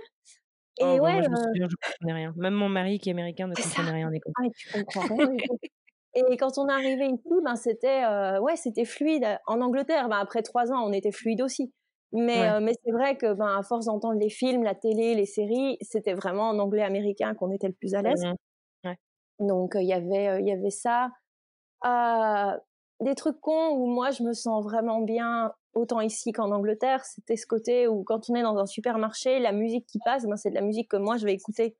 Et oh, ouais, moi, je me souviens, je comprenais rien. Même mon mari qui est américain ne comprenait rien en Écosse. Ah, tu comprends rien. Et quand on est arrivé ici, ben c'était euh, ouais, c'était fluide. En Angleterre, ben après trois ans, on était fluide aussi. Mais euh, mais c'est vrai que ben à force d'entendre les films, la télé, les séries, c'était vraiment en anglais américain qu'on était le plus à l'aise. Mmh ouais. Donc il y avait il y avait ça. Euh, des trucs cons où moi je me sens vraiment bien autant ici qu'en Angleterre, c'était ce côté où quand on est dans un supermarché, la musique qui passe, ben c'est de la musique que moi je vais écouter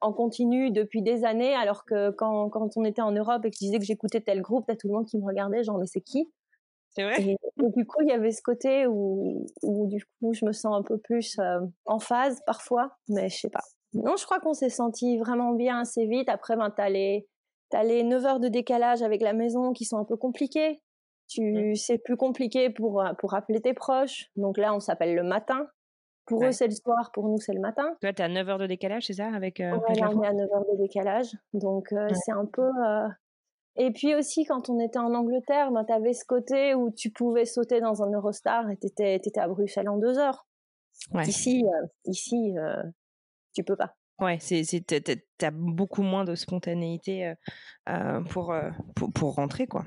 en continu depuis des années, alors que quand, quand on était en Europe et que je disais que j'écoutais tel groupe, t'as tout le monde qui me regardait, genre mais c'est qui? C'est vrai? Et, du coup, il y avait ce côté où, où du coup je me sens un peu plus euh, en phase parfois, mais je sais pas. Non, je crois qu'on s'est senti vraiment bien assez vite. Après, ben t'as les t'as les 9 heures de décalage avec la maison qui sont un peu compliquées. Tu, mmh. c'est plus compliqué pour, pour appeler tes proches. Donc là, on s'appelle le matin. Pour eux, c'est le soir, pour nous, c'est le matin. Toi, tu as 9 heures de décalage, c'est ça avec, euh, ouais, on est à 9 heures de décalage. Donc, euh, c'est un peu. Euh... Et puis aussi, quand on était en Angleterre, ben, tu avais ce côté où tu pouvais sauter dans un Eurostar et tu étais, étais, à Bruxelles en deux heures. Ouais. Ici, euh, ici euh, tu peux pas. Ouais, c'est, t'as beaucoup moins de spontanéité euh, pour, pour, pour rentrer, quoi.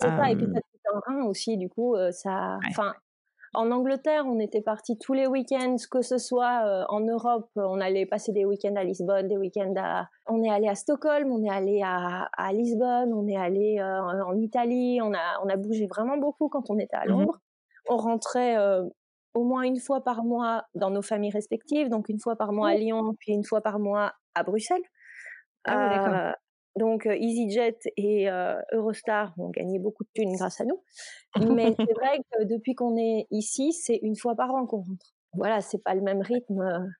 C'est ça, et puis t'as un rein aussi, du coup, ça. Enfin, En Angleterre, on était parti tous les week-ends, que ce soit en Europe, on allait passer des week-ends à Lisbonne, des week-ends à... On est allé à Stockholm, on est allé à, à Lisbonne, on est allé en Italie, on a, on a bougé vraiment beaucoup quand on était à mmh Londres. On rentrait au moins une fois par mois dans nos familles respectives, donc une fois par mois à Lyon, puis une fois par mois à Bruxelles. Ah donc EasyJet et Eurostar ont gagné beaucoup de thunes grâce à nous. Mais c'est vrai que depuis qu'on est ici, c'est une fois par an qu'on rentre. Voilà, c'est pas le même rythme.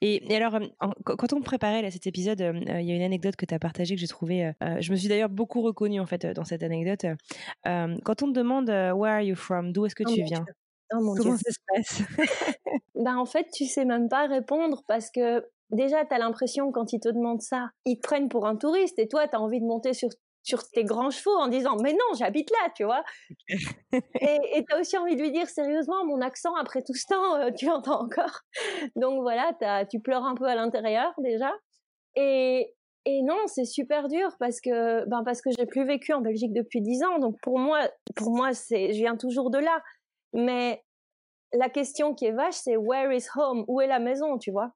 Et, alors, quand on préparait cet épisode, il y a une anecdote que tu as partagée que j'ai trouvée. je me suis d'ailleurs beaucoup reconnue en fait dans cette anecdote. quand on te demande Where are you from? D'où est-ce que oh tu viens? Oh Comment ça se passe ben, En fait, tu sais même pas répondre parce que déjà, tu as l'impression quand ils te demandent ça, ils te prennent pour un touriste et toi, tu as envie de monter sur, sur tes grands chevaux en disant Mais non, j'habite là, tu vois. et tu as aussi envie de lui dire Sérieusement, mon accent, après tout ce temps, euh, tu entends encore? Donc voilà, tu pleures un peu à l'intérieur déjà. Et, et non, c'est super dur parce que ben parce que j'ai plus vécu en Belgique depuis dix ans. Donc pour moi, pour moi, c'est je viens toujours de là. Mais la question qui est vache, c'est where is home? Où est la maison, tu vois?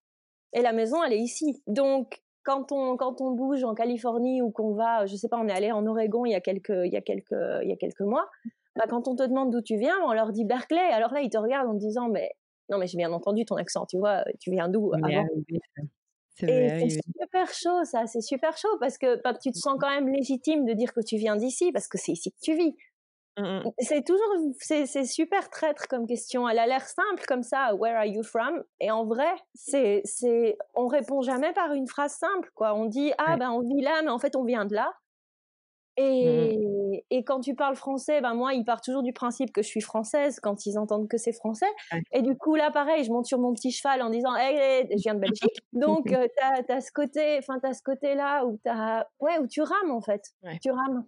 Et la maison, elle est ici. Donc, quand on, quand on bouge en Californie ou qu'on va, je sais pas, on est allé en Oregon il y a quelques, il y a quelques, il y a quelques mois, bah, quand on te demande d'où tu viens, on leur dit Berkeley. Alors là, ils te regardent en te disant, mais non, mais j'ai bien entendu ton accent, tu vois, tu viens d'où avant? Et c'est super chaud, ça, c'est super chaud parce que bah, tu te sens quand même légitime de dire que tu viens d'ici parce que c'est ici que tu vis. Mmh, mmh. C'est toujours, c'est super traître comme question. Elle a l'air simple comme ça, Where are you from? Et en vrai, c'est, c'est, on répond jamais par une phrase simple, quoi. On dit, ah, ben, on vit là, mais en fait, on vient de là. Mmh, et, et quand tu parles français, ben, moi, ils partent toujours du principe que je suis française quand ils entendent que c'est français. Et du coup, là, pareil, je monte sur mon petit cheval en disant, hey, je viens de Belgique. Donc, euh, t'as, as ce côté, enfin, t'as ce côté-là où t'as, ouais, où tu rames, en fait. Tu rames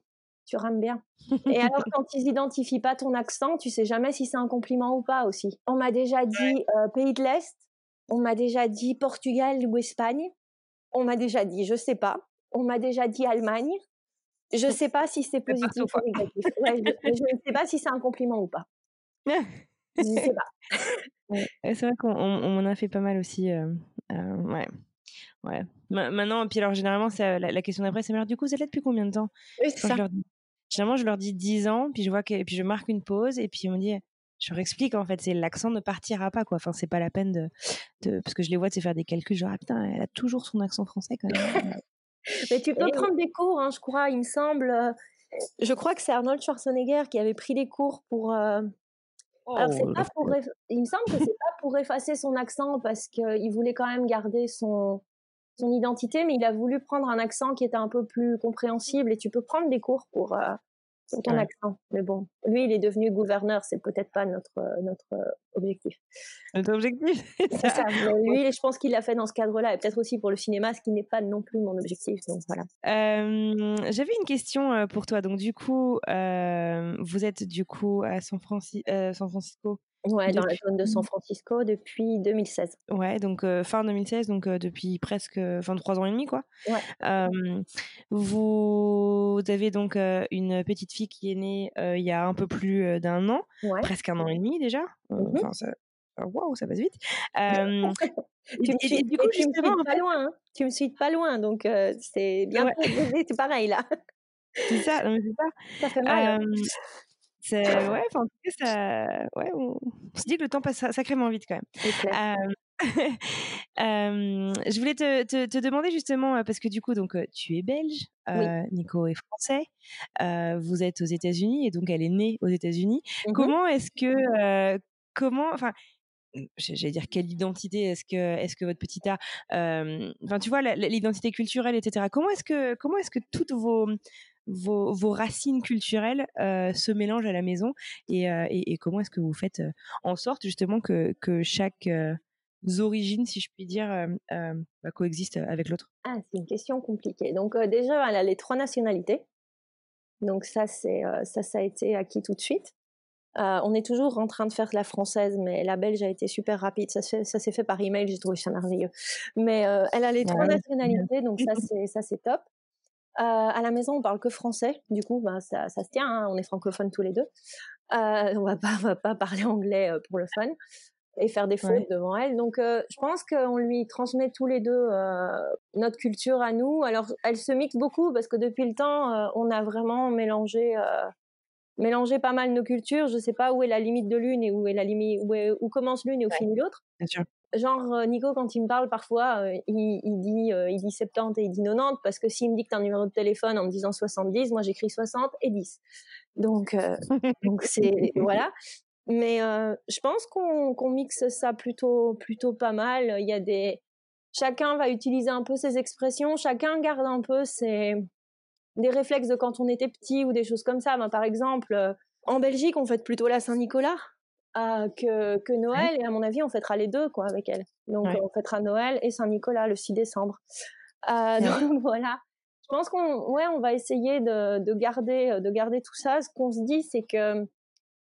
tu rames bien. Et alors, quand ils identifient pas ton accent, tu sais jamais si c'est un compliment ou pas aussi. On m'a déjà dit euh, pays de l'Est, on m'a déjà dit Portugal ou Espagne, on m'a déjà dit je sais pas, on m'a déjà dit Allemagne. Je sais pas si c'est positif ou négatif. je, ne sais pas si c'est un compliment ou pas. je sais pas. c'est vrai qu'on m'en a fait pas mal aussi. Euh, euh, ouais. Ouais. Maintenant, puis alors généralement, la, la, question d'après, c'est mais alors du coup, vous êtes là depuis combien de temps? Oui, ça. Généralement, je leur dis 10 ans, puis je vois que, puis je marque une pause, et puis on me dit, je leur explique en fait, c'est l'accent ne partira pas quoi. Enfin, c'est pas la peine de, de parce que je les vois de faire des calculs, genre ah putain, elle a toujours son accent français quand même. Mais tu peux prendre des cours, hein, je crois, il me semble. Euh, je crois que c'est Arnold Schwarzenegger qui avait pris des cours pour. Euh, alors, c'est oh, pas pour, il me semble que c'est pas pour effacer son accent parce qu'il voulait quand même garder son, son identité, mais il a voulu prendre un accent qui était un peu plus compréhensible et tu peux prendre des cours pour, euh, ton accent. Mais bon, lui, il est devenu gouverneur, c'est peut-être pas notre, euh, notre euh, objectif. Notre objectif C'est ça. lui, je pense qu'il l'a fait dans ce cadre-là, et peut-être aussi pour le cinéma, ce qui n'est pas non plus mon objectif. Donc voilà. J'avais une question pour toi. Donc du coup, vous êtes du coup à San, San Francisco? Ouais, dans la zone de San Francisco depuis 2016. Ouais, donc fin 2016, donc depuis presque, enfin trois ans et demi, quoi. Ouais. vous avez donc une petite fille qui est née il y a un peu plus d'un an, presque un an et demi déjà. Enfin, ça, waouh, ça passe vite. tu, suis, du coup, justement, me pas loin. Hein. Tu me suis pas loin, donc c'est bien. Ouais. C'est pareil là. C'est ça, c'est ça. Ça fait mal. C'est ouais, en tout cas, ça, ouais, on, se dit que le temps passe sacrément vite quand même. je voulais te, te, te, demander justement parce que du coup, donc tu es belge, Nico est français, vous êtes aux États-Unis et donc elle est née aux États-Unis. Mmh comment est-ce que, comment, enfin, j'allais dire quelle identité est-ce que est-ce que votre petit a enfin tu vois l'identité culturelle etc comment est-ce que comment est-ce que toutes vos vos, vos racines culturelles euh, se mélangent à la maison et, euh, et, et comment est-ce que vous faites euh, en sorte justement que, que chaque origine, si je puis dire, bah, coexiste avec l'autre? Ah, c'est une question compliquée. Donc déjà, elle a les trois nationalités. Donc ça, c'est ça, ça a été acquis tout de suite. On est toujours en train de faire la française, mais la belge a été super rapide. Ça, ça s'est fait par email, j'ai trouvé ça merveilleux. Mais elle a les trois nationalités, donc ça c'est ça c'est top. À la maison, on parle que français. Du coup, ben, ça, ça se tient. Hein, on est francophones tous les deux. on va pas, on va pas parler anglais pour le fun et faire des fautes devant elle. Donc, je pense qu'on lui transmet tous les deux notre culture à nous. Alors, elle se mixe beaucoup parce que depuis le temps, on a vraiment mélangé mélanger pas mal nos cultures. Je sais pas où est la limite de l'une et où est la limite où, où commence l'une et où finit l'autre. Genre euh, Nico quand il me parle parfois euh, il, il, dit euh, il dit 70 et il dit 90 parce que s'il me dit que t'as un numéro de téléphone en me disant 70, moi j'écris 60 et 10. Donc donc c'est voilà. Mais je pense qu'on qu'on mixe ça plutôt plutôt pas mal. Il y a des chacun va utiliser un peu ses expressions, chacun garde un peu ses des réflexes de quand on était petit ou des choses comme ça. Ben, par exemple, en Belgique, on fête plutôt la Saint-Nicolas euh, que, que, Noël, et à mon avis, on fêtera les deux quoi avec elle. Donc, on fêtera Noël et Saint-Nicolas le 6 décembre. Euh, donc voilà. Je pense qu'on, ouais, on va essayer de, de, garder, de garder tout ça. Ce qu'on se dit, c'est que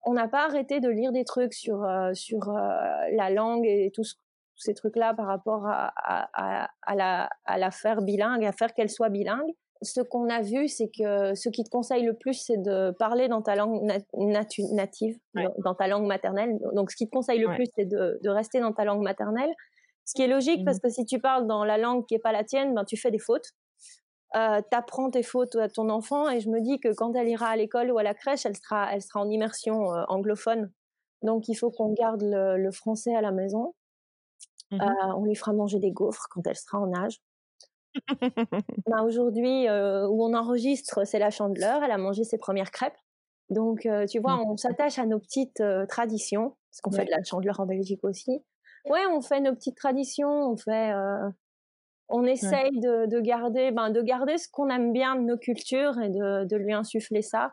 on n'a pas arrêté de lire des trucs sur sur la langue et tout ces trucs-là par rapport à, à, à, la, à la faire bilingue, à faire qu'elle soit bilingue ce qu'on a vu, c'est que ce qui te conseille le plus, c'est de parler dans ta langue native, dans ta langue maternelle. Donc, ce qui te conseille le plus, c'est de, rester dans ta langue maternelle. Ce qui est logique, parce mmh que si tu parles dans la langue qui n'est pas la tienne, ben, tu fais des fautes. Euh, apprends tes fautes à ton enfant et je me dis que quand elle ira à l'école ou à la crèche, elle sera, elle sera en immersion euh, anglophone. Donc il faut qu'on garde le, français à la maison. Mmh euh, on lui fera manger des gaufres quand elle sera en âge. Bah, Aujourd'hui, euh, où on enregistre, c'est la chandeleur. Elle a mangé ses premières crêpes. Donc, euh, tu vois, on s'attache à nos petites euh, traditions, parce qu'on fait de la chandeleur en Belgique aussi. Ouais, on fait nos petites traditions, on fait, on essaye de, de, garder, ben, de garder ce qu'on aime bien de nos cultures et de, de lui insuffler ça.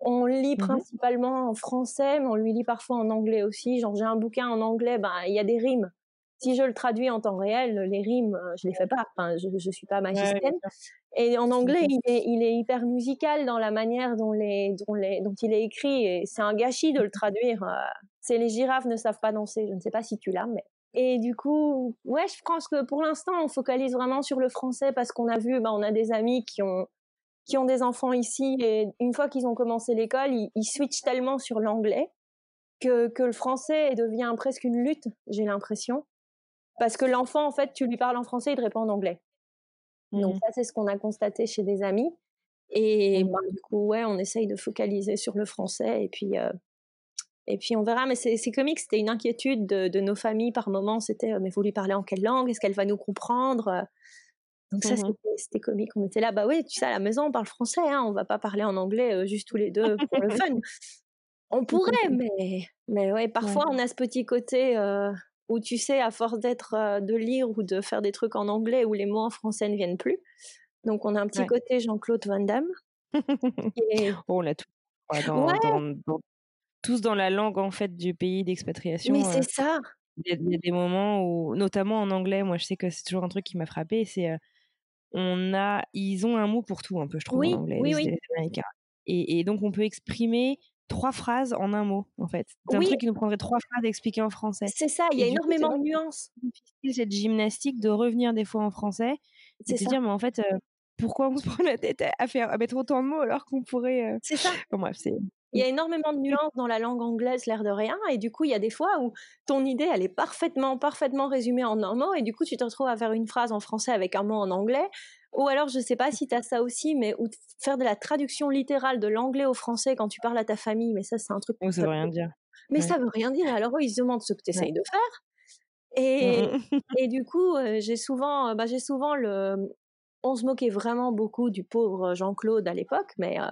On lit mmh principalement en français, mais on lui lit parfois en anglais aussi. Genre, j'ai un bouquin en anglais, ben, il y a des rimes si je le traduis en temps réel, les rimes, euh, je les fais pas. Enfin, je, je suis pas magicienne. et en anglais, il est, il est, hyper musical dans la manière dont, les, dont, les, dont il est écrit. Et c'est un gâchis de le traduire. Euh. C'est les girafes ne savent pas danser. Je ne sais pas si tu l'as, mais. Et du coup, ouais, je pense que pour l'instant, on focalise vraiment sur le français parce qu'on a vu, bah, on a des amis qui ont qui ont des enfants ici et une fois qu'ils ont commencé l'école, ils, ils switchent tellement sur l'anglais que, que le français devient presque une lutte, j'ai l'impression. Parce que l'enfant, en fait, tu lui parles en français, il te répond en anglais. Donc mmh. ça, c'est ce qu'on a constaté chez des amis. Et mmh. bah, du coup, ouais, on essaye de focaliser sur le français et puis euh, et puis on verra. Mais c'est comique, c'était une inquiétude de, nos familles par moment. C'était euh, mais vous lui parlez en quelle langue? Est-ce qu'elle va nous comprendre? Donc ça, mmh c'était comique. On était là, bah oui, tu sais, à la maison, on parle français. Hein, on va pas parler en anglais euh, juste tous les deux pour le fun. On pourrait, mais mais ouais, parfois on a ce petit côté où tu sais, à force d'être, euh, de lire ou de faire des trucs en anglais où les mots en français ne viennent plus. Donc on a un petit côté Jean-Claude Van Damme. Oh, on l'a tout. tous dans la langue en fait du pays d'expatriation. Mais c'est euh, ça. Il y, a des moments où, notamment en anglais, moi je sais que c'est toujours un truc qui m'a frappé, c'est euh, on a, ils ont un mot pour tout un peu, je trouve en anglais, oui, oui. Et, et, donc on peut exprimer trois phrases en un mot, en fait. C'est un truc qui nous prendrait trois phrases à expliquer en français. C'est ça, il y a énormément de nuances. C'est cette gymnastique de revenir des fois en français et de dire, mais en fait, pourquoi on se prend la tête à, faire, à mettre autant de mots alors qu'on pourrait. C'est ça. bref, c'est. Il y a énormément de nuances dans la langue anglaise, l'air de rien, et du coup, il y a des fois où ton idée, elle est parfaitement, parfaitement résumée en un mot, et du coup, tu te retrouves à faire une phrase en français avec un mot en anglais, ou alors, je sais pas si tu as ça aussi, mais ou faire de la traduction littérale de l'anglais au français quand tu parles à ta famille, mais ça, c'est un truc. Oh, ça veut rien dire. Mais ça veut rien dire. Alors, ils se demandent ce que tu essayes de faire. Et, et du coup, euh, j'ai souvent, euh, bah, j'ai souvent le. On se moquait vraiment beaucoup du pauvre Jean-Claude à l'époque, mais euh,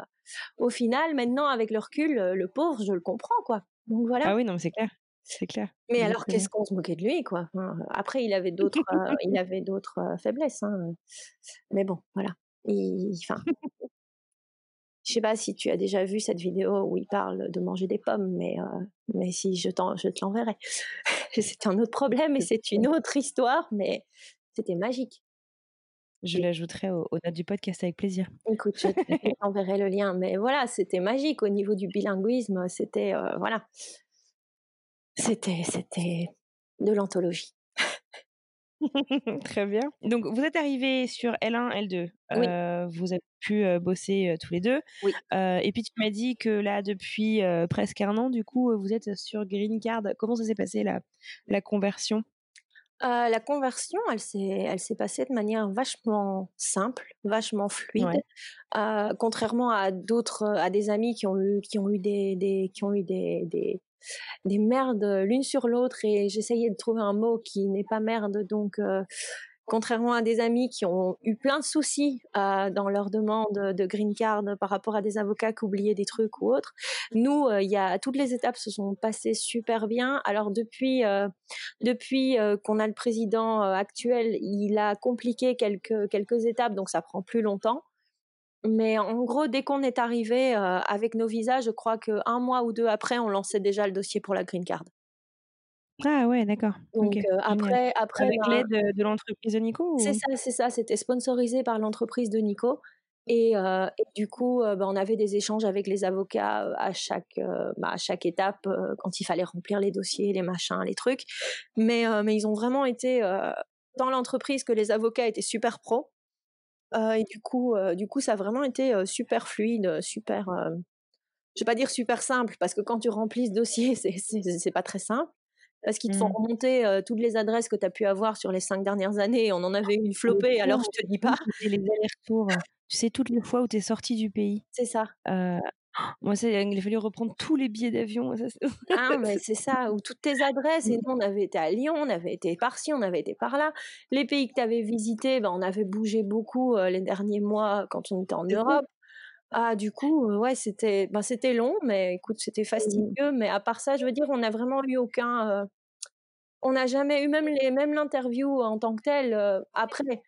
au final, maintenant, avec le recul, le pauvre, je le comprends, quoi. Donc voilà. Ah oui, non, mais c'est clair. C'est clair. Mais alors, qu'est-ce qu'on se moquait de lui, quoi? Après, il avait d'autres, euh, il avait d'autres euh, faiblesses. Hein. Mais bon, voilà. Enfin, je sais pas si tu as déjà vu cette vidéo où il parle de manger des pommes, mais euh, mais si je t'en, je te l'enverrai. c'est un autre problème et c'est une autre histoire, mais c'était magique. Je l'ajouterai aux, notes du podcast avec plaisir. Écoute, je t'enverrai le lien, mais voilà, c'était magique au niveau du bilinguisme. C'était voilà, c'était, c'était de l'anthologie. Très bien. Donc, vous êtes arrivés sur L1, L2. Oui. Euh, vous avez pu euh, bosser euh, tous les deux. Oui. Et puis, tu m'as dit que là, depuis presque un an, du coup, vous êtes sur Green Card. Comment ça s'est passé, la, la conversion? La conversion, elle s'est, elle s'est passée de manière vachement simple, vachement fluide. Ouais. Contrairement à d'autres, à des amis qui ont eu, qui ont eu des, des qui ont eu des, des, des merdes l'une sur l'autre et j'essayais de trouver un mot qui n'est pas merde. Donc, euh, contrairement à des amis qui ont eu plein de soucis euh, dans leur demande de green card par rapport à des avocats qui oubliaient des trucs ou autres, nous, euh, il y a toutes les étapes se sont passées super bien. Alors depuis, depuis qu'on a le président actuel, il a compliqué quelques quelques étapes, donc ça prend plus longtemps. Mais en gros, dès qu'on est arrivé euh, avec nos visas, je crois qu'un mois ou deux après, on lançait déjà le dossier pour la green card. Ah ouais, d'accord. Donc euh, après, après, Avec ben, l'aide de, de l'entreprise de Nico c'est ça, c'est ça. C'était sponsorisé par l'entreprise de Nico. Et, euh, et du coup, ben, on avait des échanges avec les avocats à chaque, bah, à chaque étape quand il fallait remplir les dossiers, les machins, les trucs. Mais, mais ils ont vraiment été dans l'entreprise que les avocats étaient super pros. Euh, et du coup, euh, du coup, ça a vraiment été super fluide, super. euh, je vais pas dire super simple parce que quand tu remplis ce dossier, c'est pas très simple. Parce qu'ils te font Mhm. remonter euh, toutes les adresses que tu as pu avoir sur les cinq dernières années. On en avait une flopée, alors je te dis pas. Les allers-retours. Tu sais, toutes les fois où tu es sorti du pays. C'est ça. Euh, moi, il a fallu reprendre tous les billets d'avion. Ah, mais c'est ça, ou toutes tes adresses. Et nous, on avait été à Lyon, on avait été par-ci, on avait été par-là. Les pays que tu avais visités, ben, on avait bougé beaucoup euh, les derniers mois quand on était en. Europe. Ah, du coup, euh, ouais, c'était ben, c'était long, mais écoute, c'était fastidieux. Mais à part ça, je veux dire, on n'a vraiment eu aucun. euh, on n'a jamais eu même les même l'interview en tant que telle. euh, après,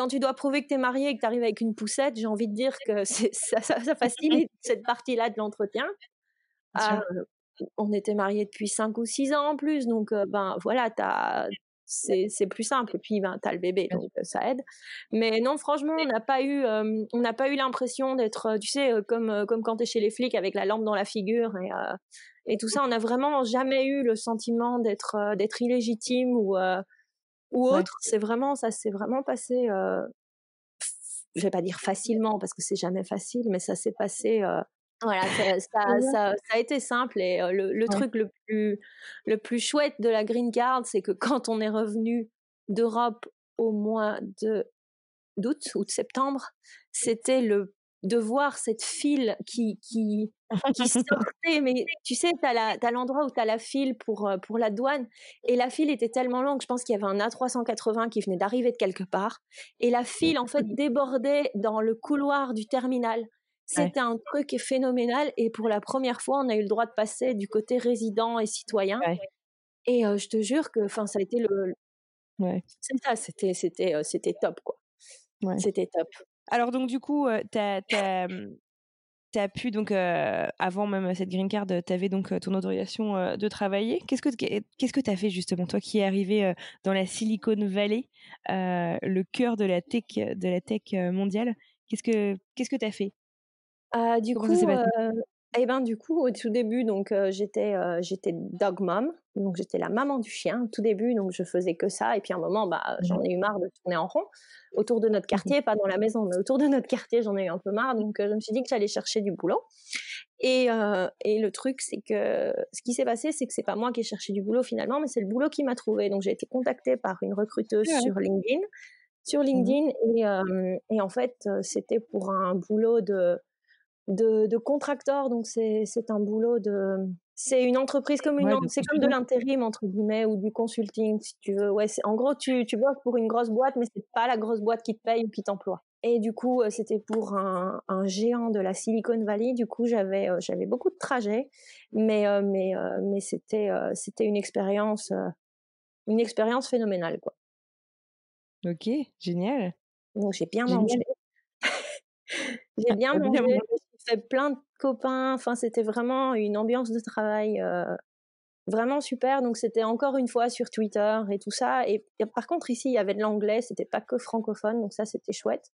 quand tu dois prouver que tu es marié et que tu arrives avec une poussette, j'ai envie de dire que ça, ça, ça facilite cette partie-là de l'entretien. Euh, on était mariés depuis 5 ou 6 ans en plus, donc euh, ben voilà, c'est plus simple. Et puis ben t'as le bébé, donc ça aide. Mais non, franchement, on n'a pas eu, euh, on n'a pas eu l'impression d'être, tu sais, comme comme quand t'es chez les flics avec la lampe dans la figure et et tout ça. On n'a vraiment jamais eu le sentiment d'être d'être illégitime ou ou Ouais. autre. C'est vraiment, ça s'est vraiment passé. Euh, je vais pas dire facilement parce que c'est jamais facile, mais ça s'est passé. euh, voilà, ça, ça, ça- ça a été simple et euh, le, le Ouais. truc le plus, le plus chouette de la green card, c'est que quand on est revenu d'Europe au mois de d'août ou de septembre, c'était le de voir cette file qui qui qui sortait mais tu sais tu as l'endroit où tu as la file pour euh, pour la douane et la file était tellement longue je pense qu'il y avait un A380 qui venait d'arriver de quelque part et la file en fait débordait dans le couloir du terminal. C'était un truc phénoménal et pour la première fois on a eu le droit de passer du côté résident et citoyen Ouais. et euh, je te jure que ça a été le Ouais. c'est ça c'était top quoi. C'était top Alors, donc, du coup, t'as as, pu, donc, euh, avant même cette green card, tu avais donc ton autorisation euh, de travailler. Qu'est-ce que qu'est-ce que tu as fait, justement, toi qui es arrivé euh, dans la Silicon Valley, le cœur de la tech, de la tech mondiale? Qu'est-ce que qu'est-ce que tu as fait? Euh, du Comment coup, eh ben du coup, au tout début, donc euh, j'étais euh, j'étais dog mom, donc j'étais la maman du chien. Au tout début, donc je faisais que ça. Et puis à un moment, bah j'en ai eu marre de tourner en rond autour de notre quartier, pas dans la maison, mais autour de notre quartier, j'en ai eu un peu marre. Donc euh, je me suis dit que j'allais chercher du boulot. Et, et le truc, c'est que ce qui s'est passé, c'est que c'est pas moi qui ai cherché du boulot finalement, mais c'est le boulot qui m'a trouvé. Donc j'ai été contactée par une recruteuse ouais. sur LinkedIn, sur LinkedIn, et, et en fait, c'était pour un boulot de de, de contracteur, donc c'est un boulot de c'est une entreprise comme une Ouais, c'est comme de l'intérim entre guillemets ou du consulting si tu veux. Ouais, en gros tu tu bosses pour une grosse boîte mais c'est pas la grosse boîte qui te paye ou qui t'emploie. Et du coup, euh, c'était pour un, un géant de la Silicon Valley. Du coup, j'avais euh, j'avais beaucoup de trajets, mais euh, mais mais c'était c'était une expérience une expérience phénoménale quoi. Ok, génial. Donc j'ai bien Génial. mangé. J'ai bien mangé, bien mangé. Fait plein de copains. Enfin, c'était vraiment une ambiance de travail euh, vraiment super. Donc, c'était encore une fois sur Twitter et tout ça. Et, et par contre, ici, il y avait de l'anglais. C'était pas que francophone. Donc, ça, c'était chouette.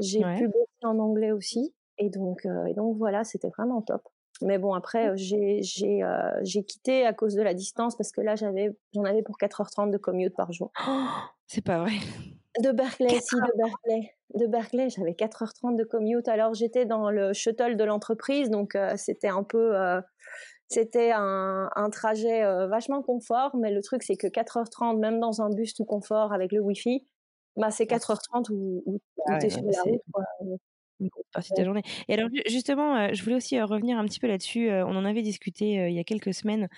J'ai Ouais. pu bosser en anglais aussi. Et donc, euh, et donc voilà, c'était vraiment top. Mais bon, après, j'ai j'ai quitté à cause de la distance parce que là, j'avais j'en avais pour 4h30 de commute par jour. c'est pas vrai. De Berkeley, si, de Berkeley. De Berkeley, j'avais 4h30 de commute. Alors, j'étais dans le shuttle de l'entreprise, donc c'était un peu. c'était un, un, trajet vachement confort, mais le truc, c'est que 4h30, même dans un bus tout confort avec le Wi-Fi, bah, c'est 4h30 où, où, Ah tu es ouais, sur la route. Quoi. Une grosse partie de ta journée. Et alors ju- justement, euh, je voulais aussi euh, revenir un petit peu là-dessus. euh, on en avait discuté il y a quelques semaines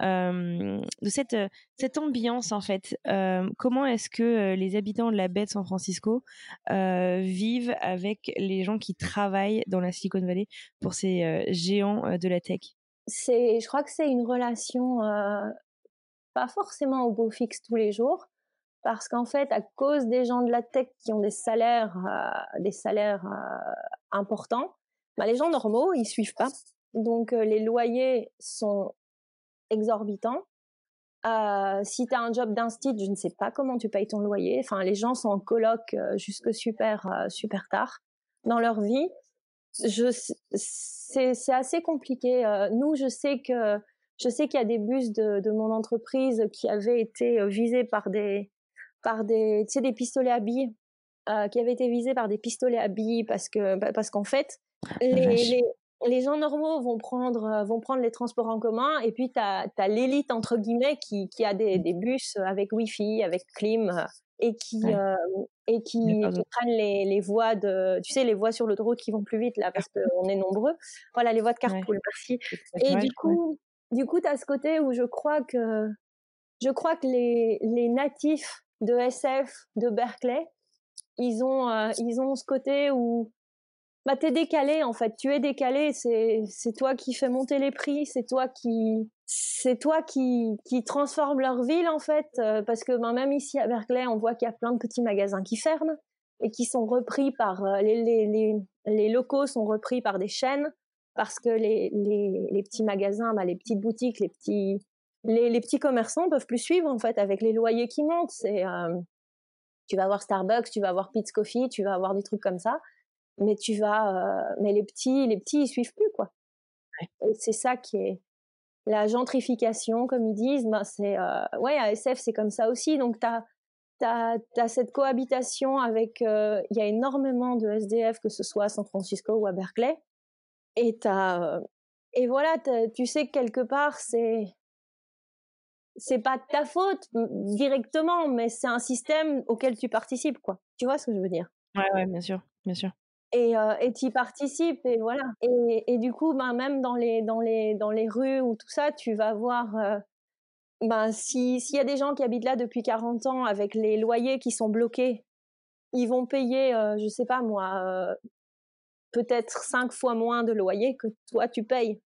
de cette cette ambiance en fait. Comment est-ce que les habitants de la baie de San Francisco vivent avec les gens qui travaillent dans la Silicon Valley pour ces géants de la tech? C'est, je crois que c'est une relation pas forcément au beau fixe tous les jours, parce qu'en fait, à cause des gens de la tech qui ont des salaires, euh, des salaires euh, importants, bah, les gens normaux, ils suivent pas. Donc, euh, les loyers sont exorbitants. Si tu as un job d'instit, je ne sais pas comment tu payes ton loyer. Enfin, les gens sont en coloc jusque super, super tard dans leur vie. C'est, assez compliqué. Nous, je sais que je sais qu'il y a des bus de, mon entreprise qui avaient été visés par des, par des, tu sais, des pistolets à billes, euh, qui avaient été visés par des pistolets à billes parce que, bah, parce qu'en fait, les, les, les gens normaux vont prendre, euh, vont prendre les transports en commun et puis tu as, l'élite, entre guillemets, qui, qui a des, des bus avec Wi-Fi, avec clim euh, et qui, Ouais. euh, et qui, prennent les, les voies de, tu sais, les voies sur l'autoroute qui vont plus vite là parce qu'on est nombreux. Voilà, les voies de Ouais. carpool, merci. Et du coup, du coup, tu as ce côté où je crois que, je crois que les, les natifs de SF de Berkeley, ils ont, euh, ils ont ce côté où, bah, t'es décalé, en fait. Tu es décalé. C'est, toi qui fais monter les prix. C'est toi qui, c'est toi qui, qui transforme leur ville, en fait. euh, parce que, ben, même ici à Berkeley, on voit qu'il y a plein de petits magasins qui ferment et qui sont repris par, euh, les, les, les, les locaux sont repris par des chaînes parce que les, les, les petits magasins, bah, les petites boutiques, les petits, les, les petits commerçants peuvent plus suivre en fait avec les loyers qui montent. C'est, euh, tu vas avoir Starbucks, tu vas avoir Pete's Coffee, tu vas avoir des trucs comme ça, mais tu vas, euh, mais les petits, les petits, ils suivent plus quoi. Et c'est ça qui est la gentrification, comme ils disent. Ben c'est, euh, ouais, à SF c'est comme ça aussi. Donc t'as T'as as cette cohabitation avec, il y a énormément de SDF, que ce soit à San Francisco ou à Berkeley, et t'as, et voilà, tu sais que quelque part c'est, c'est pas de ta faute directement, mais c'est un système auquel tu participes, quoi. Tu vois ce que je veux dire? Ouais, ouais, bien sûr, bien sûr. et euh, et tu participes et voilà et, et du coup ben même dans les dans les dans les rues ou tout ça tu vas voir euh, ben si s'il y a des gens qui habitent là depuis 40 ans avec les loyers qui sont bloqués ils vont payer euh, je sais pas moi euh, peut-être cinq fois moins de loyer que toi tu payes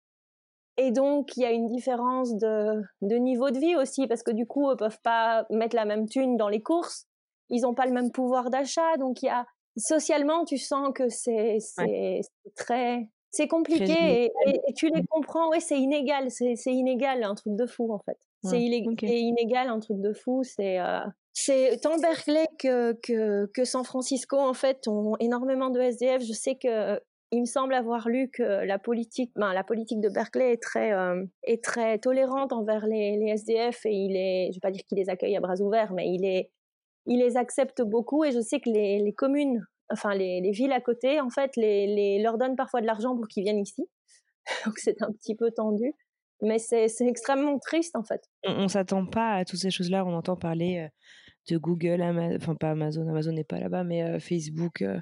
et donc il y a une différence de de niveau de vie aussi parce que du coup ils peuvent pas mettre la même thune dans les courses. Ils ont pas le même pouvoir d'achat. Donc il y a socialement, tu sens que c'est c'est très c'est compliqué et, et, et tu les comprends. Ouais, c'est inégal, c'est c'est inégal, un truc de fou en fait. Illég- c'est inégal, un truc de fou. C'est euh, c'est tant Berkeley que, que que San Francisco en fait ont énormément de SDF. Je sais que il me semble avoir lu que la politique, ben, de Berkeley est très euh, est très tolérante envers les, SDF et il est, je vais pas dire qu'il les accueille à bras ouverts, mais il les accepte beaucoup et je sais que les, communes, enfin les, les, villes à côté, en fait, leur donnent parfois de l'argent pour qu'ils viennent ici. Donc c'est un petit peu tendu, mais c'est extrêmement triste en fait. On, on s'attend pas à toutes ces choses-là. On entend parler euh, de Google, Ama enfin pas Amazon, Amazon n'est pas là-bas, mais euh, Facebook, euh,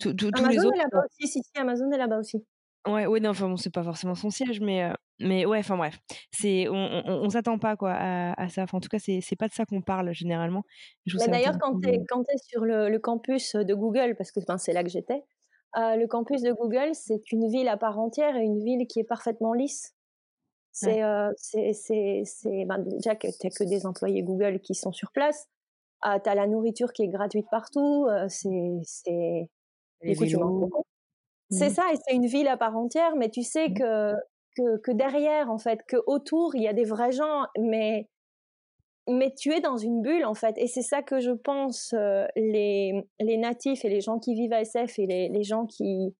tous les Amazon autres. est là-bas aussi, si, si, Amazon est là-bas aussi. Ouais, ouais, non, enfin bon, c'est pas forcément son siège, mais euh, mais ouais, enfin bref, c'est on, on, on s'attend pas quoi à, à ça. Enfin, en tout cas, c'est c'est pas de ça qu'on parle généralement. Ça d'ailleurs, quand tu es, sur le, le campus de Google, parce que ben, c'est là que j'étais, le campus de Google, c'est une ville à part entière et une ville qui est parfaitement lisse. C'est euh, c'est c'est c'est ben, déjà que t'as que des employés Google qui sont sur place. Euh, t'as la nourriture qui est gratuite partout. euh, c'est c'est Mhm. ça, et c'est une ville à part entière, mais tu sais que, que, que derrière, en fait, que autour, il y a des vrais gens, mais, mais tu es dans une bulle, en fait. Et c'est ça que je pense, euh, les, les natifs et les gens qui vivent à SF et les, les gens qui,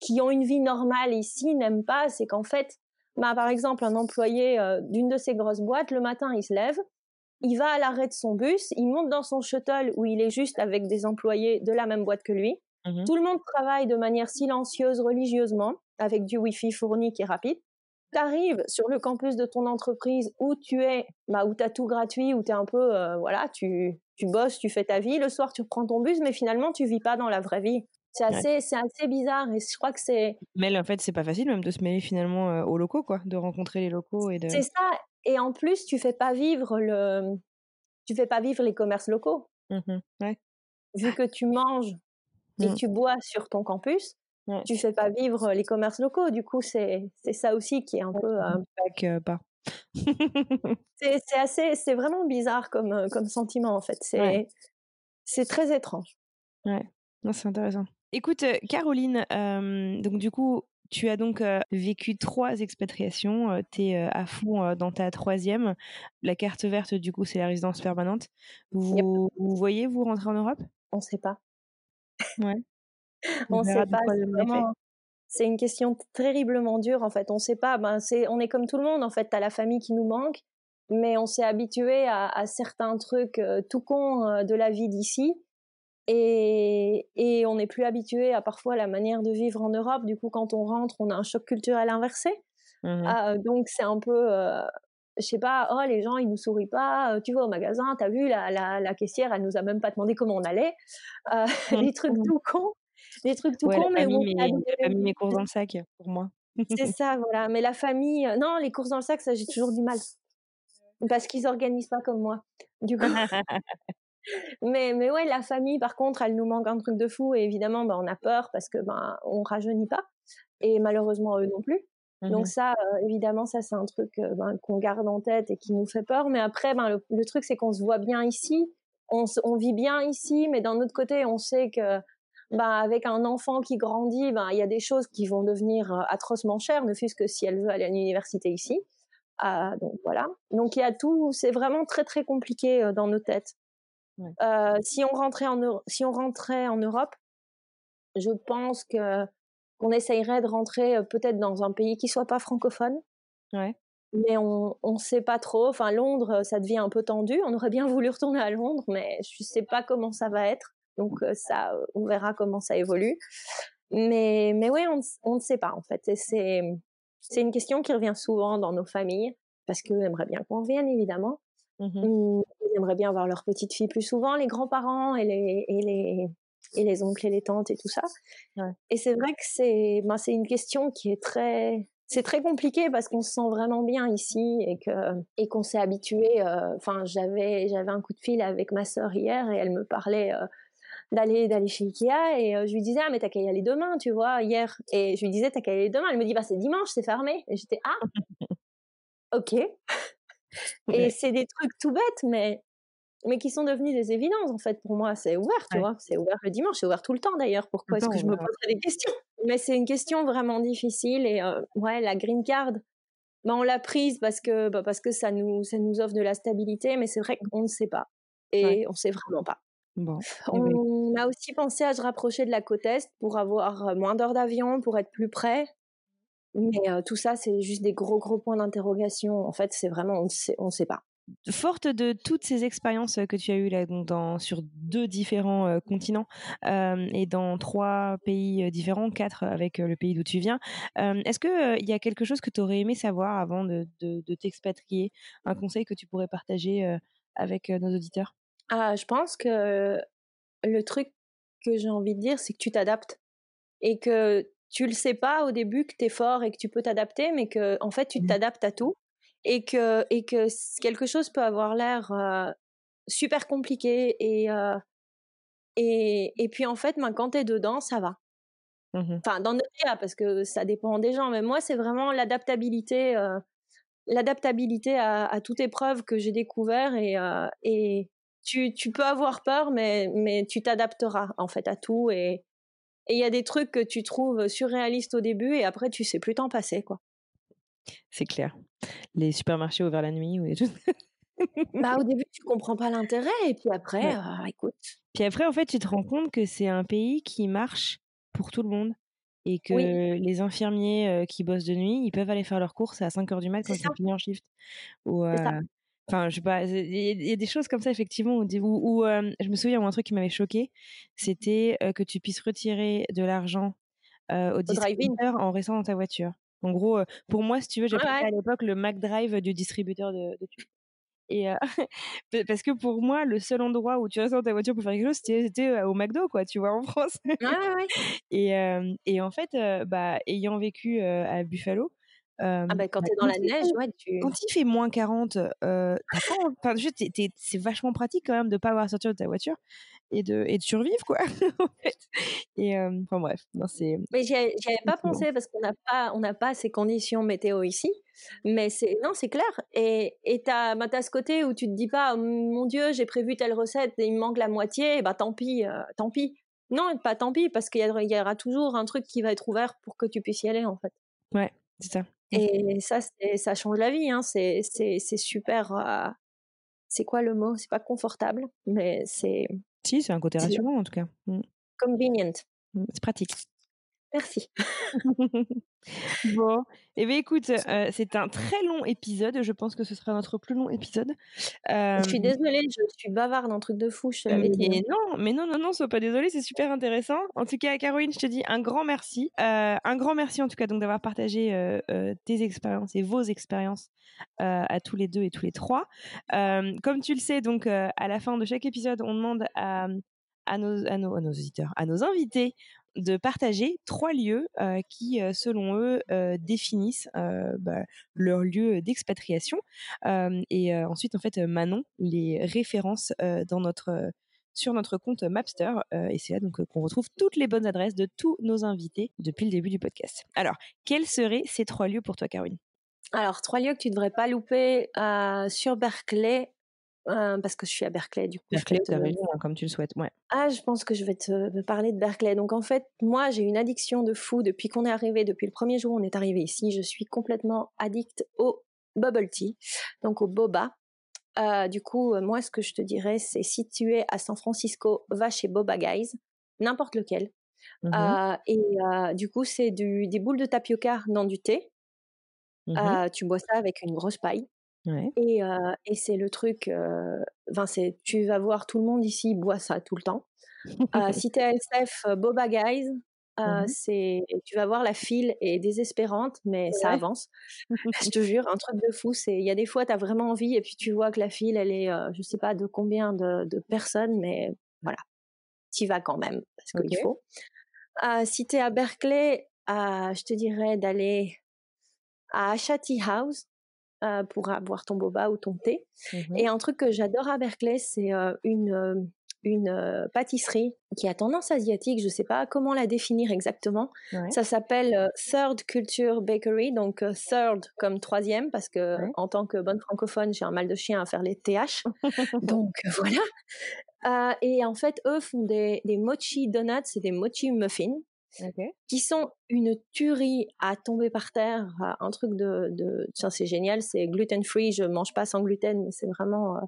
qui ont une vie normale ici n'aiment pas, c'est qu'en fait, bah, par exemple, un employé euh, d'une de ces grosses boîtes, le matin, il se lève, il va à l'arrêt de son bus, il monte dans son shuttle où il est juste avec des employés de la même boîte que lui. Mmh Tout le monde travaille de manière silencieuse, religieusement, avec du Wi-Fi fourni qui est rapide. Tu arrives sur le campus de ton entreprise où tu es, bah, où tu as tout gratuit, où tu es un peu, euh, voilà, tu, tu bosses, tu fais ta vie. Le soir, tu reprends ton bus, mais finalement, tu vis pas dans la vraie vie. C'est assez, c'est assez bizarre et je crois que c'est. Mais en fait, c'est pas facile même de se mêler finalement euh, aux locaux, quoi, de rencontrer les locaux et de. C'est ça. Et en plus, tu fais pas vivre le, tu fais pas vivre les commerces locaux. Mmh ouais. Vu que tu manges et mmh. tu bois sur ton campus, ouais. tu fais pas vivre les commerces locaux. Du coup, c'est c'est ça aussi qui est un peu. Euh... pas. c'est assez, c'est vraiment bizarre comme euh, comme sentiment en fait. C'est c'est très étrange. Ouais, c'est intéressant. Écoute, euh, Caroline, euh, donc du coup, tu as donc vécu trois expatriations. tu es à fond dans ta troisième. La carte verte, du coup, c'est la résidence permanente. Vous, vous voyez, vous rentrer en Europe? On ne sait pas. Ouais. On ne sait pas. C'est une question terriblement dure, en fait. On ne sait pas. Ben, on est comme tout le monde, en fait. Tu as la famille qui nous manque, mais on s'est habitué à, à, certains trucs tout cons de la vie d'ici. Et, et on n'est plus habitué à parfois la manière de vivre en Europe. Du coup, quand on rentre, on a un choc culturel inversé. Mmh ah, donc c'est un peu, euh, je sais pas, oh les gens ils nous sourient pas. Euh, tu vas au magasin, t'as vu la, la, la, caissière, elle nous a même pas demandé comment on allait. Euh, mmh. Les trucs tout cons, les trucs tout cons, mais on a mis mes courses dans le sac pour moi. c'est ça, voilà. Mais la famille, euh, non, les courses dans le sac, ça j'ai toujours du mal parce qu'ils organisent pas comme moi. Du coup. mais, mais ouais, la famille, par contre, elle nous manque un truc de fou. Et évidemment, bah, on a peur parce que ben, on rajeunit pas. Et malheureusement, eux non plus. Donc mmh ça, euh, évidemment, ça c'est un truc euh, ben, qu'on garde en tête et qui nous fait peur. Mais après, ben, le, truc c'est qu'on se voit bien ici, on, on, vit bien ici, mais d'un autre côté, on sait que ben, avec un enfant qui grandit, ben, il y a des choses qui vont devenir euh, atrocement chères, ne fût-ce que si elle veut aller à l'université ici. Ah, donc voilà. Donc il y a tout, c'est vraiment très très compliqué dans nos têtes. Euh, si on rentrait en si on rentrait en Europe, je pense que qu'on essayerait de rentrer euh, peut-être dans un pays qui soit pas francophone. Ouais. Mais on on sait pas trop. Enfin Londres, ça devient un peu tendu. On aurait bien voulu retourner à Londres, mais je sais pas comment ça va être. Donc euh, ça, on verra comment ça évolue. Mais mais oui, on on ne sait pas en fait. c'est c'est une question qui revient souvent dans nos familles parce qu'on aimerait bien qu'on revienne évidemment. Mmh ils aimeraient bien voir leur petite fille plus souvent, les grands-parents et les, et les, et les oncles et les tantes et tout ça. Ouais. Et c'est vrai que c'est, ben, c'est une question qui est très, c'est très compliqué parce qu'on se sent vraiment bien ici et que et qu'on s'est habitué. Euh, enfin, j'avais j'avais un coup de fil avec ma sœur hier et elle me parlait euh, d'aller d'aller chez Ikea et euh, je lui disais ah mais t'as qu'à y aller demain, tu vois hier et je lui disais t'as qu'à y aller demain. Elle me dit bah c'est dimanche, c'est fermé et j'étais ah ok et c'est des trucs tout bêtes, mais, mais qui sont devenus des évidences, en fait, pour moi. C'est ouvert, tu vois. C'est ouvert le dimanche, c'est ouvert tout le temps, d'ailleurs. Pourquoi est-ce que je me poserais des questions? Mais c'est une question vraiment difficile. Et euh, ouais, la green card, bah, on l'a prise parce que, bah, parce que ça, nous, ça nous offre de la stabilité, mais c'est vrai qu'on ne sait pas. Et on ne sait vraiment pas. Bon. Eh ben, on a aussi pensé à se rapprocher de la côte Est pour avoir moins d'heures d'avion, pour être plus près. Mais tout ça, c'est juste des gros, gros points d'interrogation. En fait, c'est vraiment, on ne sait, on sait pas. Forte de toutes ces expériences que tu as eues là, dans, sur deux différents continents euh, et dans trois pays différents, quatre avec le pays d'où tu viens, est-ce qu'il y a quelque chose que tu aurais aimé savoir avant de, de, de t'expatrier? Un conseil que tu pourrais partager avec nos auditeurs? Ah, Je pense que le truc que j'ai envie de dire, c'est que tu t'adaptes et que tu le sais pas au début que tu es fort et que tu peux t'adapter, mais que en fait tu mmh. t'adaptes à tout et que et que quelque chose peut avoir l'air euh, super compliqué et euh, et et puis en fait, ben, quand tu es dedans, ça va. Mmh enfin, dans notre cas, parce que ça dépend des gens, mais moi c'est vraiment l'adaptabilité, euh, l'adaptabilité à, à, toute épreuve que j'ai découvert et et tu tu peux avoir peur, mais mais tu t'adapteras en fait à tout et et il y a des trucs que tu trouves surréalistes au début et après tu sais plus t'en passer quoi. C'est clair. Les supermarchés ouverts la nuit ou des choses. bah au début tu comprends pas l'intérêt et puis après euh, écoute. Puis après en fait tu te rends compte que c'est un pays qui marche pour tout le monde et que les infirmiers qui bossent de nuit, ils peuvent aller faire leurs courses à 5 heures du mat quand ils sont finis en shift. Ou, Enfin, je sais pas, il y, a des choses comme ça, effectivement, où, où, je me souviens, un truc qui m'avait choqué, c'était que tu puisses retirer de l'argent au distributeur en restant dans ta voiture. En gros, pour moi, si tu veux, j'ai à l'époque le Mac Drive du distributeur de, de et parce que pour moi, le seul endroit où tu restes dans ta voiture pour faire quelque chose, c'était au McDo, quoi, tu vois, en France. et, et en fait, bah, ayant vécu à Buffalo, ah bah quand bah, t'es dans la neige, ouais, tu... Quand il fait moins 40, euh, enfin, c'est vachement pratique quand même de pas avoir à sortir de ta voiture et de, et de survivre, quoi. en fait. Et enfin bref, non, c'est... Mais j'y avais pas pensé parce qu'on n'a pas, on n'a pas ces conditions météo ici. Mais c'est, non, c'est clair. Et, et t'as, bah, as ce côté où tu te dis pas, «Oh, mon Dieu, j'ai prévu telle recette et il me manque la moitié, bah tant pis, tant pis. Non, pas tant pis, parce qu'il y, y, aura toujours un truc qui va être ouvert pour que tu puisses y aller, en fait. Ouais, c'est ça. Et ça, ça change la vie. Hein. C'est, super. c'est quoi le mot? C'est pas confortable, mais c'est. Si, c'est un côté rassurant en tout cas. Mmh. Convenient. Mmh, c'est pratique. Merci. bon, et eh bien écoute, euh, c'est un très long épisode. Je pense que ce sera notre plus long épisode. Je suis désolée, je suis bavarde, un truc de fou, je l'avais dit. Non, mais non, non, non, sois pas désolée, c'est super intéressant. En tout cas, Caroline, je te dis un grand merci. Euh, un grand merci en tout cas donc d'avoir partagé euh, tes expériences et vos expériences à tous les deux et tous les trois. comme tu le sais, donc à la fin de chaque épisode, on demande à, à nos, à nos, à nos auditeurs, à nos invités, de partager trois lieux qui, selon eux, définissent bah, leur lieu d'expatriation. et ensuite, en fait, Manon les références dans notre sur notre compte Mapster. et c'est là donc qu'on retrouve toutes les bonnes adresses de tous nos invités depuis le début du podcast. Alors, quels seraient ces trois lieux pour toi, Caroline? Alors, trois lieux que tu ne devrais pas louper sur Berkeley, parce que je suis à Berkeley du coup. Berkeley, tu hein, comme tu le souhaites, ouais. Ah, je pense que je vais te parler de Berkeley. Donc en fait, moi j'ai une addiction de fou depuis qu'on est arrivé, depuis le premier jour où on est arrivé ici. Je suis complètement addict au bubble tea, donc au boba. du coup, moi ce que je te dirais, c'est si tu es à San Francisco, va chez Boba Guys, n'importe lequel. Mmh et du coup, c'est des boules de tapioca dans du thé. Mmh tu bois ça avec une grosse paille. Et, et c'est le truc, enfin c'est, tu vas voir tout le monde ici boit ça tout le temps. si t'es ASF, Boba Guys, c'est, tu vas voir la file est désespérante, mais ça avance. je te jure, un truc de fou. C'est, il y a des fois, tu as vraiment envie, et puis tu vois que la file, elle est, je sais pas de combien de, de personnes, mais voilà, y vas quand même parce qu'il faut. si t'es à Berkeley, je te dirais d'aller à Chatty House. Euh, pour boire ton boba ou ton thé. Mmh Et un truc que j'adore à Berkeley, c'est euh, une, euh, une pâtisserie qui a tendance asiatique. Je ne sais pas comment la définir exactement. Ça s'appelle Third Culture Bakery, donc third comme troisième, parce que en tant que bonne francophone, j'ai un mal de chien à faire les TH. donc voilà. et en fait, eux font des, des mochi donuts et des mochi muffins qui sont une tuerie à tomber par terre, un truc de, de... c'est génial, c'est gluten free, je mange pas sans gluten, mais c'est vraiment, euh,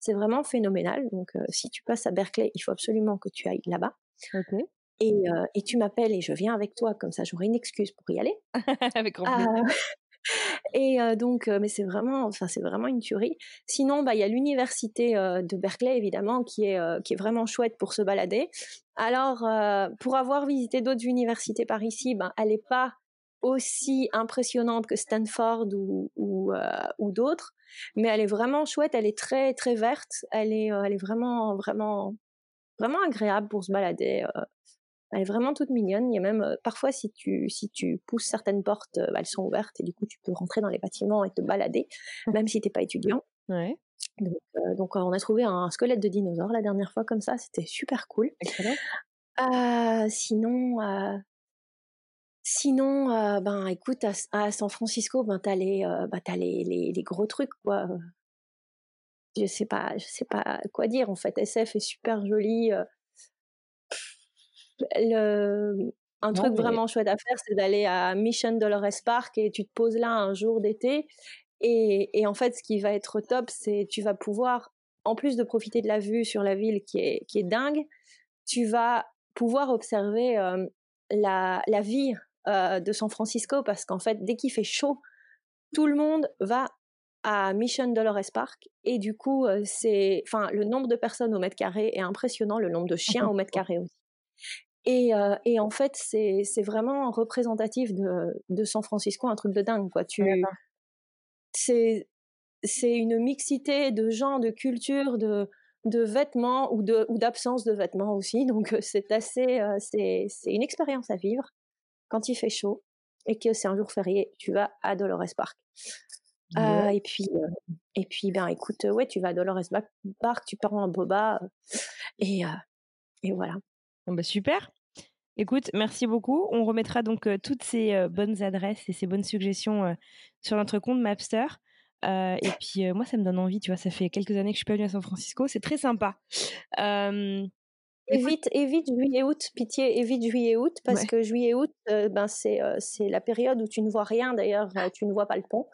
c'est vraiment phénoménal. Donc, euh, si tu passes à Berkeley, il faut absolument que tu ailles là-bas. Et, euh, et, tu m'appelles et je viens avec toi, comme ça j'aurai une excuse pour y aller. avec grand plaisir. Et donc, mais c'est vraiment, enfin, c'est vraiment une tuerie. Sinon, bah, il y a l'université de Berkeley, évidemment, qui est, qui est vraiment chouette pour se balader. Alors, pour avoir visité d'autres universités par ici, ben, elle n'est pas aussi impressionnante que Stanford ou, ou, ou d'autres, mais elle est vraiment chouette. Elle est très, très verte. Elle est, elle est vraiment, vraiment, vraiment agréable pour se balader. Elle est vraiment toute mignonne. Il y a même parfois si tu si tu pousses certaines portes, bah, elles sont ouvertes et du coup tu peux rentrer dans les bâtiments et te balader, même si t'es pas étudiant. Ouais. Donc, donc on a trouvé un squelette de dinosaure la dernière fois comme ça, c'était super cool. Euh, sinon, sinon, ben écoute, à, San Francisco, ben t'as les, bah, as les, les, les, gros trucs quoi. Je sais pas, je sais pas quoi dire en fait. SF est super joli le, un truc vraiment chouette à faire, c'est d'aller à Mission Dolores Park et tu te poses là un jour d'été. Et, et, en fait, ce qui va être top, c'est tu vas pouvoir, en plus de profiter de la vue sur la ville qui est, qui est dingue, tu vas pouvoir observer la, la vie de San Francisco parce qu'en fait, dès qu'il fait chaud, tout le monde va à Mission Dolores Park et du coup, c'est, enfin, le nombre de personnes au mètre carré est impressionnant, le nombre de chiens au mètre carré aussi. Et, et en fait, c'est, vraiment représentatif de, de San Francisco, un truc de dingue, quoi. Tu, c'est, c'est une mixité de gens, de cultures, de, de vêtements ou, de, ou d'absence de vêtements aussi. Donc, c'est assez, c'est, c'est une expérience à vivre quand il fait chaud et que c'est un jour férié, tu vas à Dolores Park. Euh, et puis, et puis, ben, écoute, ouais, tu vas à Dolores Park, tu pars en boba, et, et voilà. Bon, bah, super. Écoute, merci beaucoup. On remettra donc toutes ces bonnes adresses et ces bonnes suggestions sur notre compte Mapster. et puis moi, ça me donne envie, tu vois, ça fait quelques années que je suis pas venue à San Francisco, c'est très sympa. Évite, évite juillet-août, pitié, évite juillet-août, parce que juillet-août, ben c'est c'est la période où tu ne vois rien, d'ailleurs, tu ne vois pas le pont.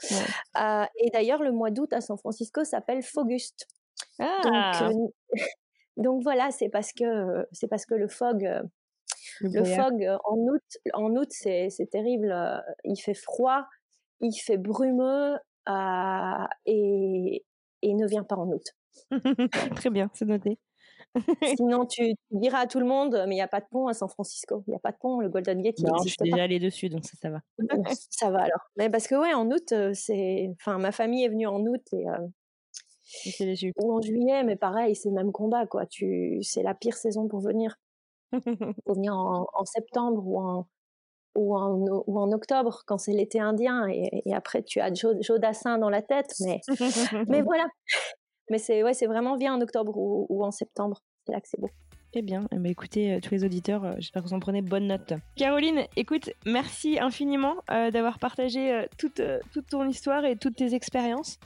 et d'ailleurs, le mois d'août à San Francisco s'appelle Foguste. Ah. Donc, donc voilà, c'est parce que c'est parce que le fog, le, fog en août, en août c'est terrible. Il fait froid, il fait brumeux et, et il ne vient pas en août. Très bien, c'est noté. Sinon, tu, diras à tout le monde, mais il n'y a pas de pont à San Francisco. Il n'y a pas de pont, le Golden Gate, il non, je suis déjà allée dessus, donc ça, ça va. ça va alors. Mais parce que, ouais, en août, c'est. Enfin, ma famille est venue en août et. déçu. Ou en juillet, mais pareil, c'est le même combat, quoi. Tu... C'est la pire saison pour venir. Pour venir en, septembre ou en, ou en, ou en octobre, quand c'est l'été indien, et, après tu as Joe, Dassin dans la tête, mais, mais voilà. Mais c'est ouais, c'est vraiment bien en octobre ou, en septembre. C'est là que c'est beau. Eh bien, eh ben, écoutez, euh, tous les auditeurs, euh, j'espère que vous en prenez bonne note. Caroline, écoute, merci infiniment euh, d'avoir partagé toute, toute ton histoire et toutes tes expériences.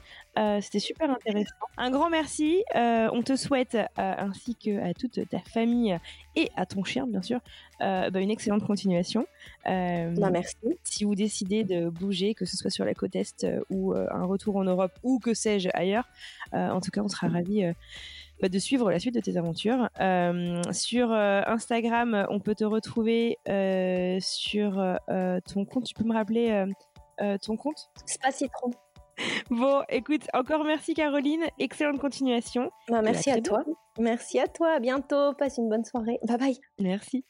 C'était super intéressant. Un grand merci. on te souhaite, ainsi que à toute ta famille et à ton chien, bien sûr, bah, une excellente continuation. Bah, merci. Si vous décidez de bouger, que ce soit sur la côte Est ou un retour en Europe ou que sais-je ailleurs, en tout cas, on sera ravis bah, de suivre la suite de tes aventures. Euh, sur euh, Instagram, on peut te retrouver euh, sur ton compte. Tu peux me rappeler ton compte? Spacitron. Bon, écoute, encore merci Caroline. Excellente continuation. Bah, merci à toi. Merci à toi. À bientôt. Passe une bonne soirée. Bye bye. Merci.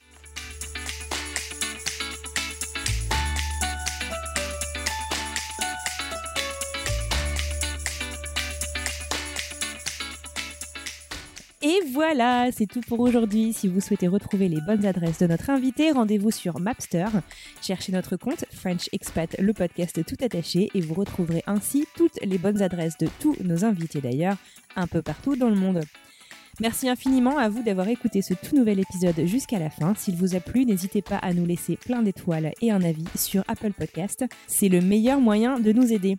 Voilà, c'est tout pour aujourd'hui. Si vous souhaitez retrouver les bonnes adresses de notre invité, rendez-vous sur Mapster. Cherchez notre compte French Expat, le podcast tout attaché, et vous retrouverez ainsi toutes les bonnes adresses de tous nos invités d'ailleurs, un peu partout dans le monde. Merci infiniment à vous d'avoir écouté ce tout nouvel épisode jusqu'à la fin. S'il vous a plu, n'hésitez pas à nous laisser plein d'étoiles et un avis sur Apple Podcast. C'est le meilleur moyen de nous aider.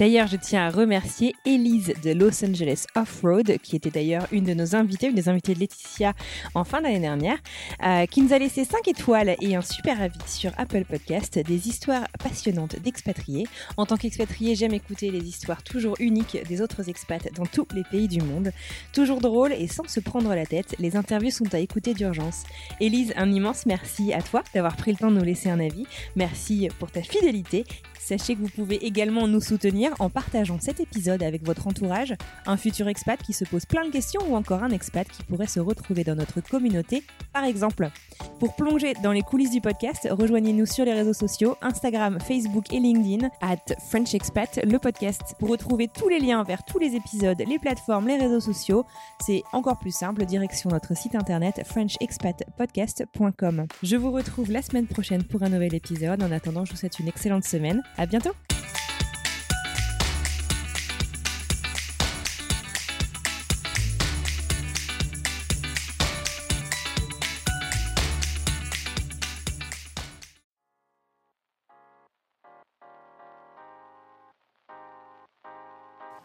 D'ailleurs, je tiens à remercier Elise de Los Angeles Off-Road, qui était d'ailleurs une de nos invitées, une des invitées de Laetitia en fin d'année dernière, euh, qui nous a laissé 5 étoiles et un super avis sur Apple Podcast, des histoires passionnantes d'expatriés. En tant qu'expatrié, j'aime écouter les histoires toujours uniques des autres expats dans tous les pays du monde. Toujours drôle et sans se prendre la tête, les interviews sont à écouter d'urgence. Elise, un immense merci à toi d'avoir pris le temps de nous laisser un avis. Merci pour ta fidélité Sachez que vous pouvez également nous soutenir en partageant cet épisode avec votre entourage, un futur expat qui se pose plein de questions ou encore un expat qui pourrait se retrouver dans notre communauté, par exemple. Pour plonger dans les coulisses du podcast, rejoignez-nous sur les réseaux sociaux, Instagram, Facebook et LinkedIn, at French Expat, le podcast. Pour retrouver tous les liens vers tous les épisodes, les plateformes, les réseaux sociaux, c'est encore plus simple, direction notre site internet frenchexpatpodcast.com. Je vous retrouve la semaine prochaine pour un nouvel épisode. En attendant, je vous souhaite une excellente semaine. À bientôt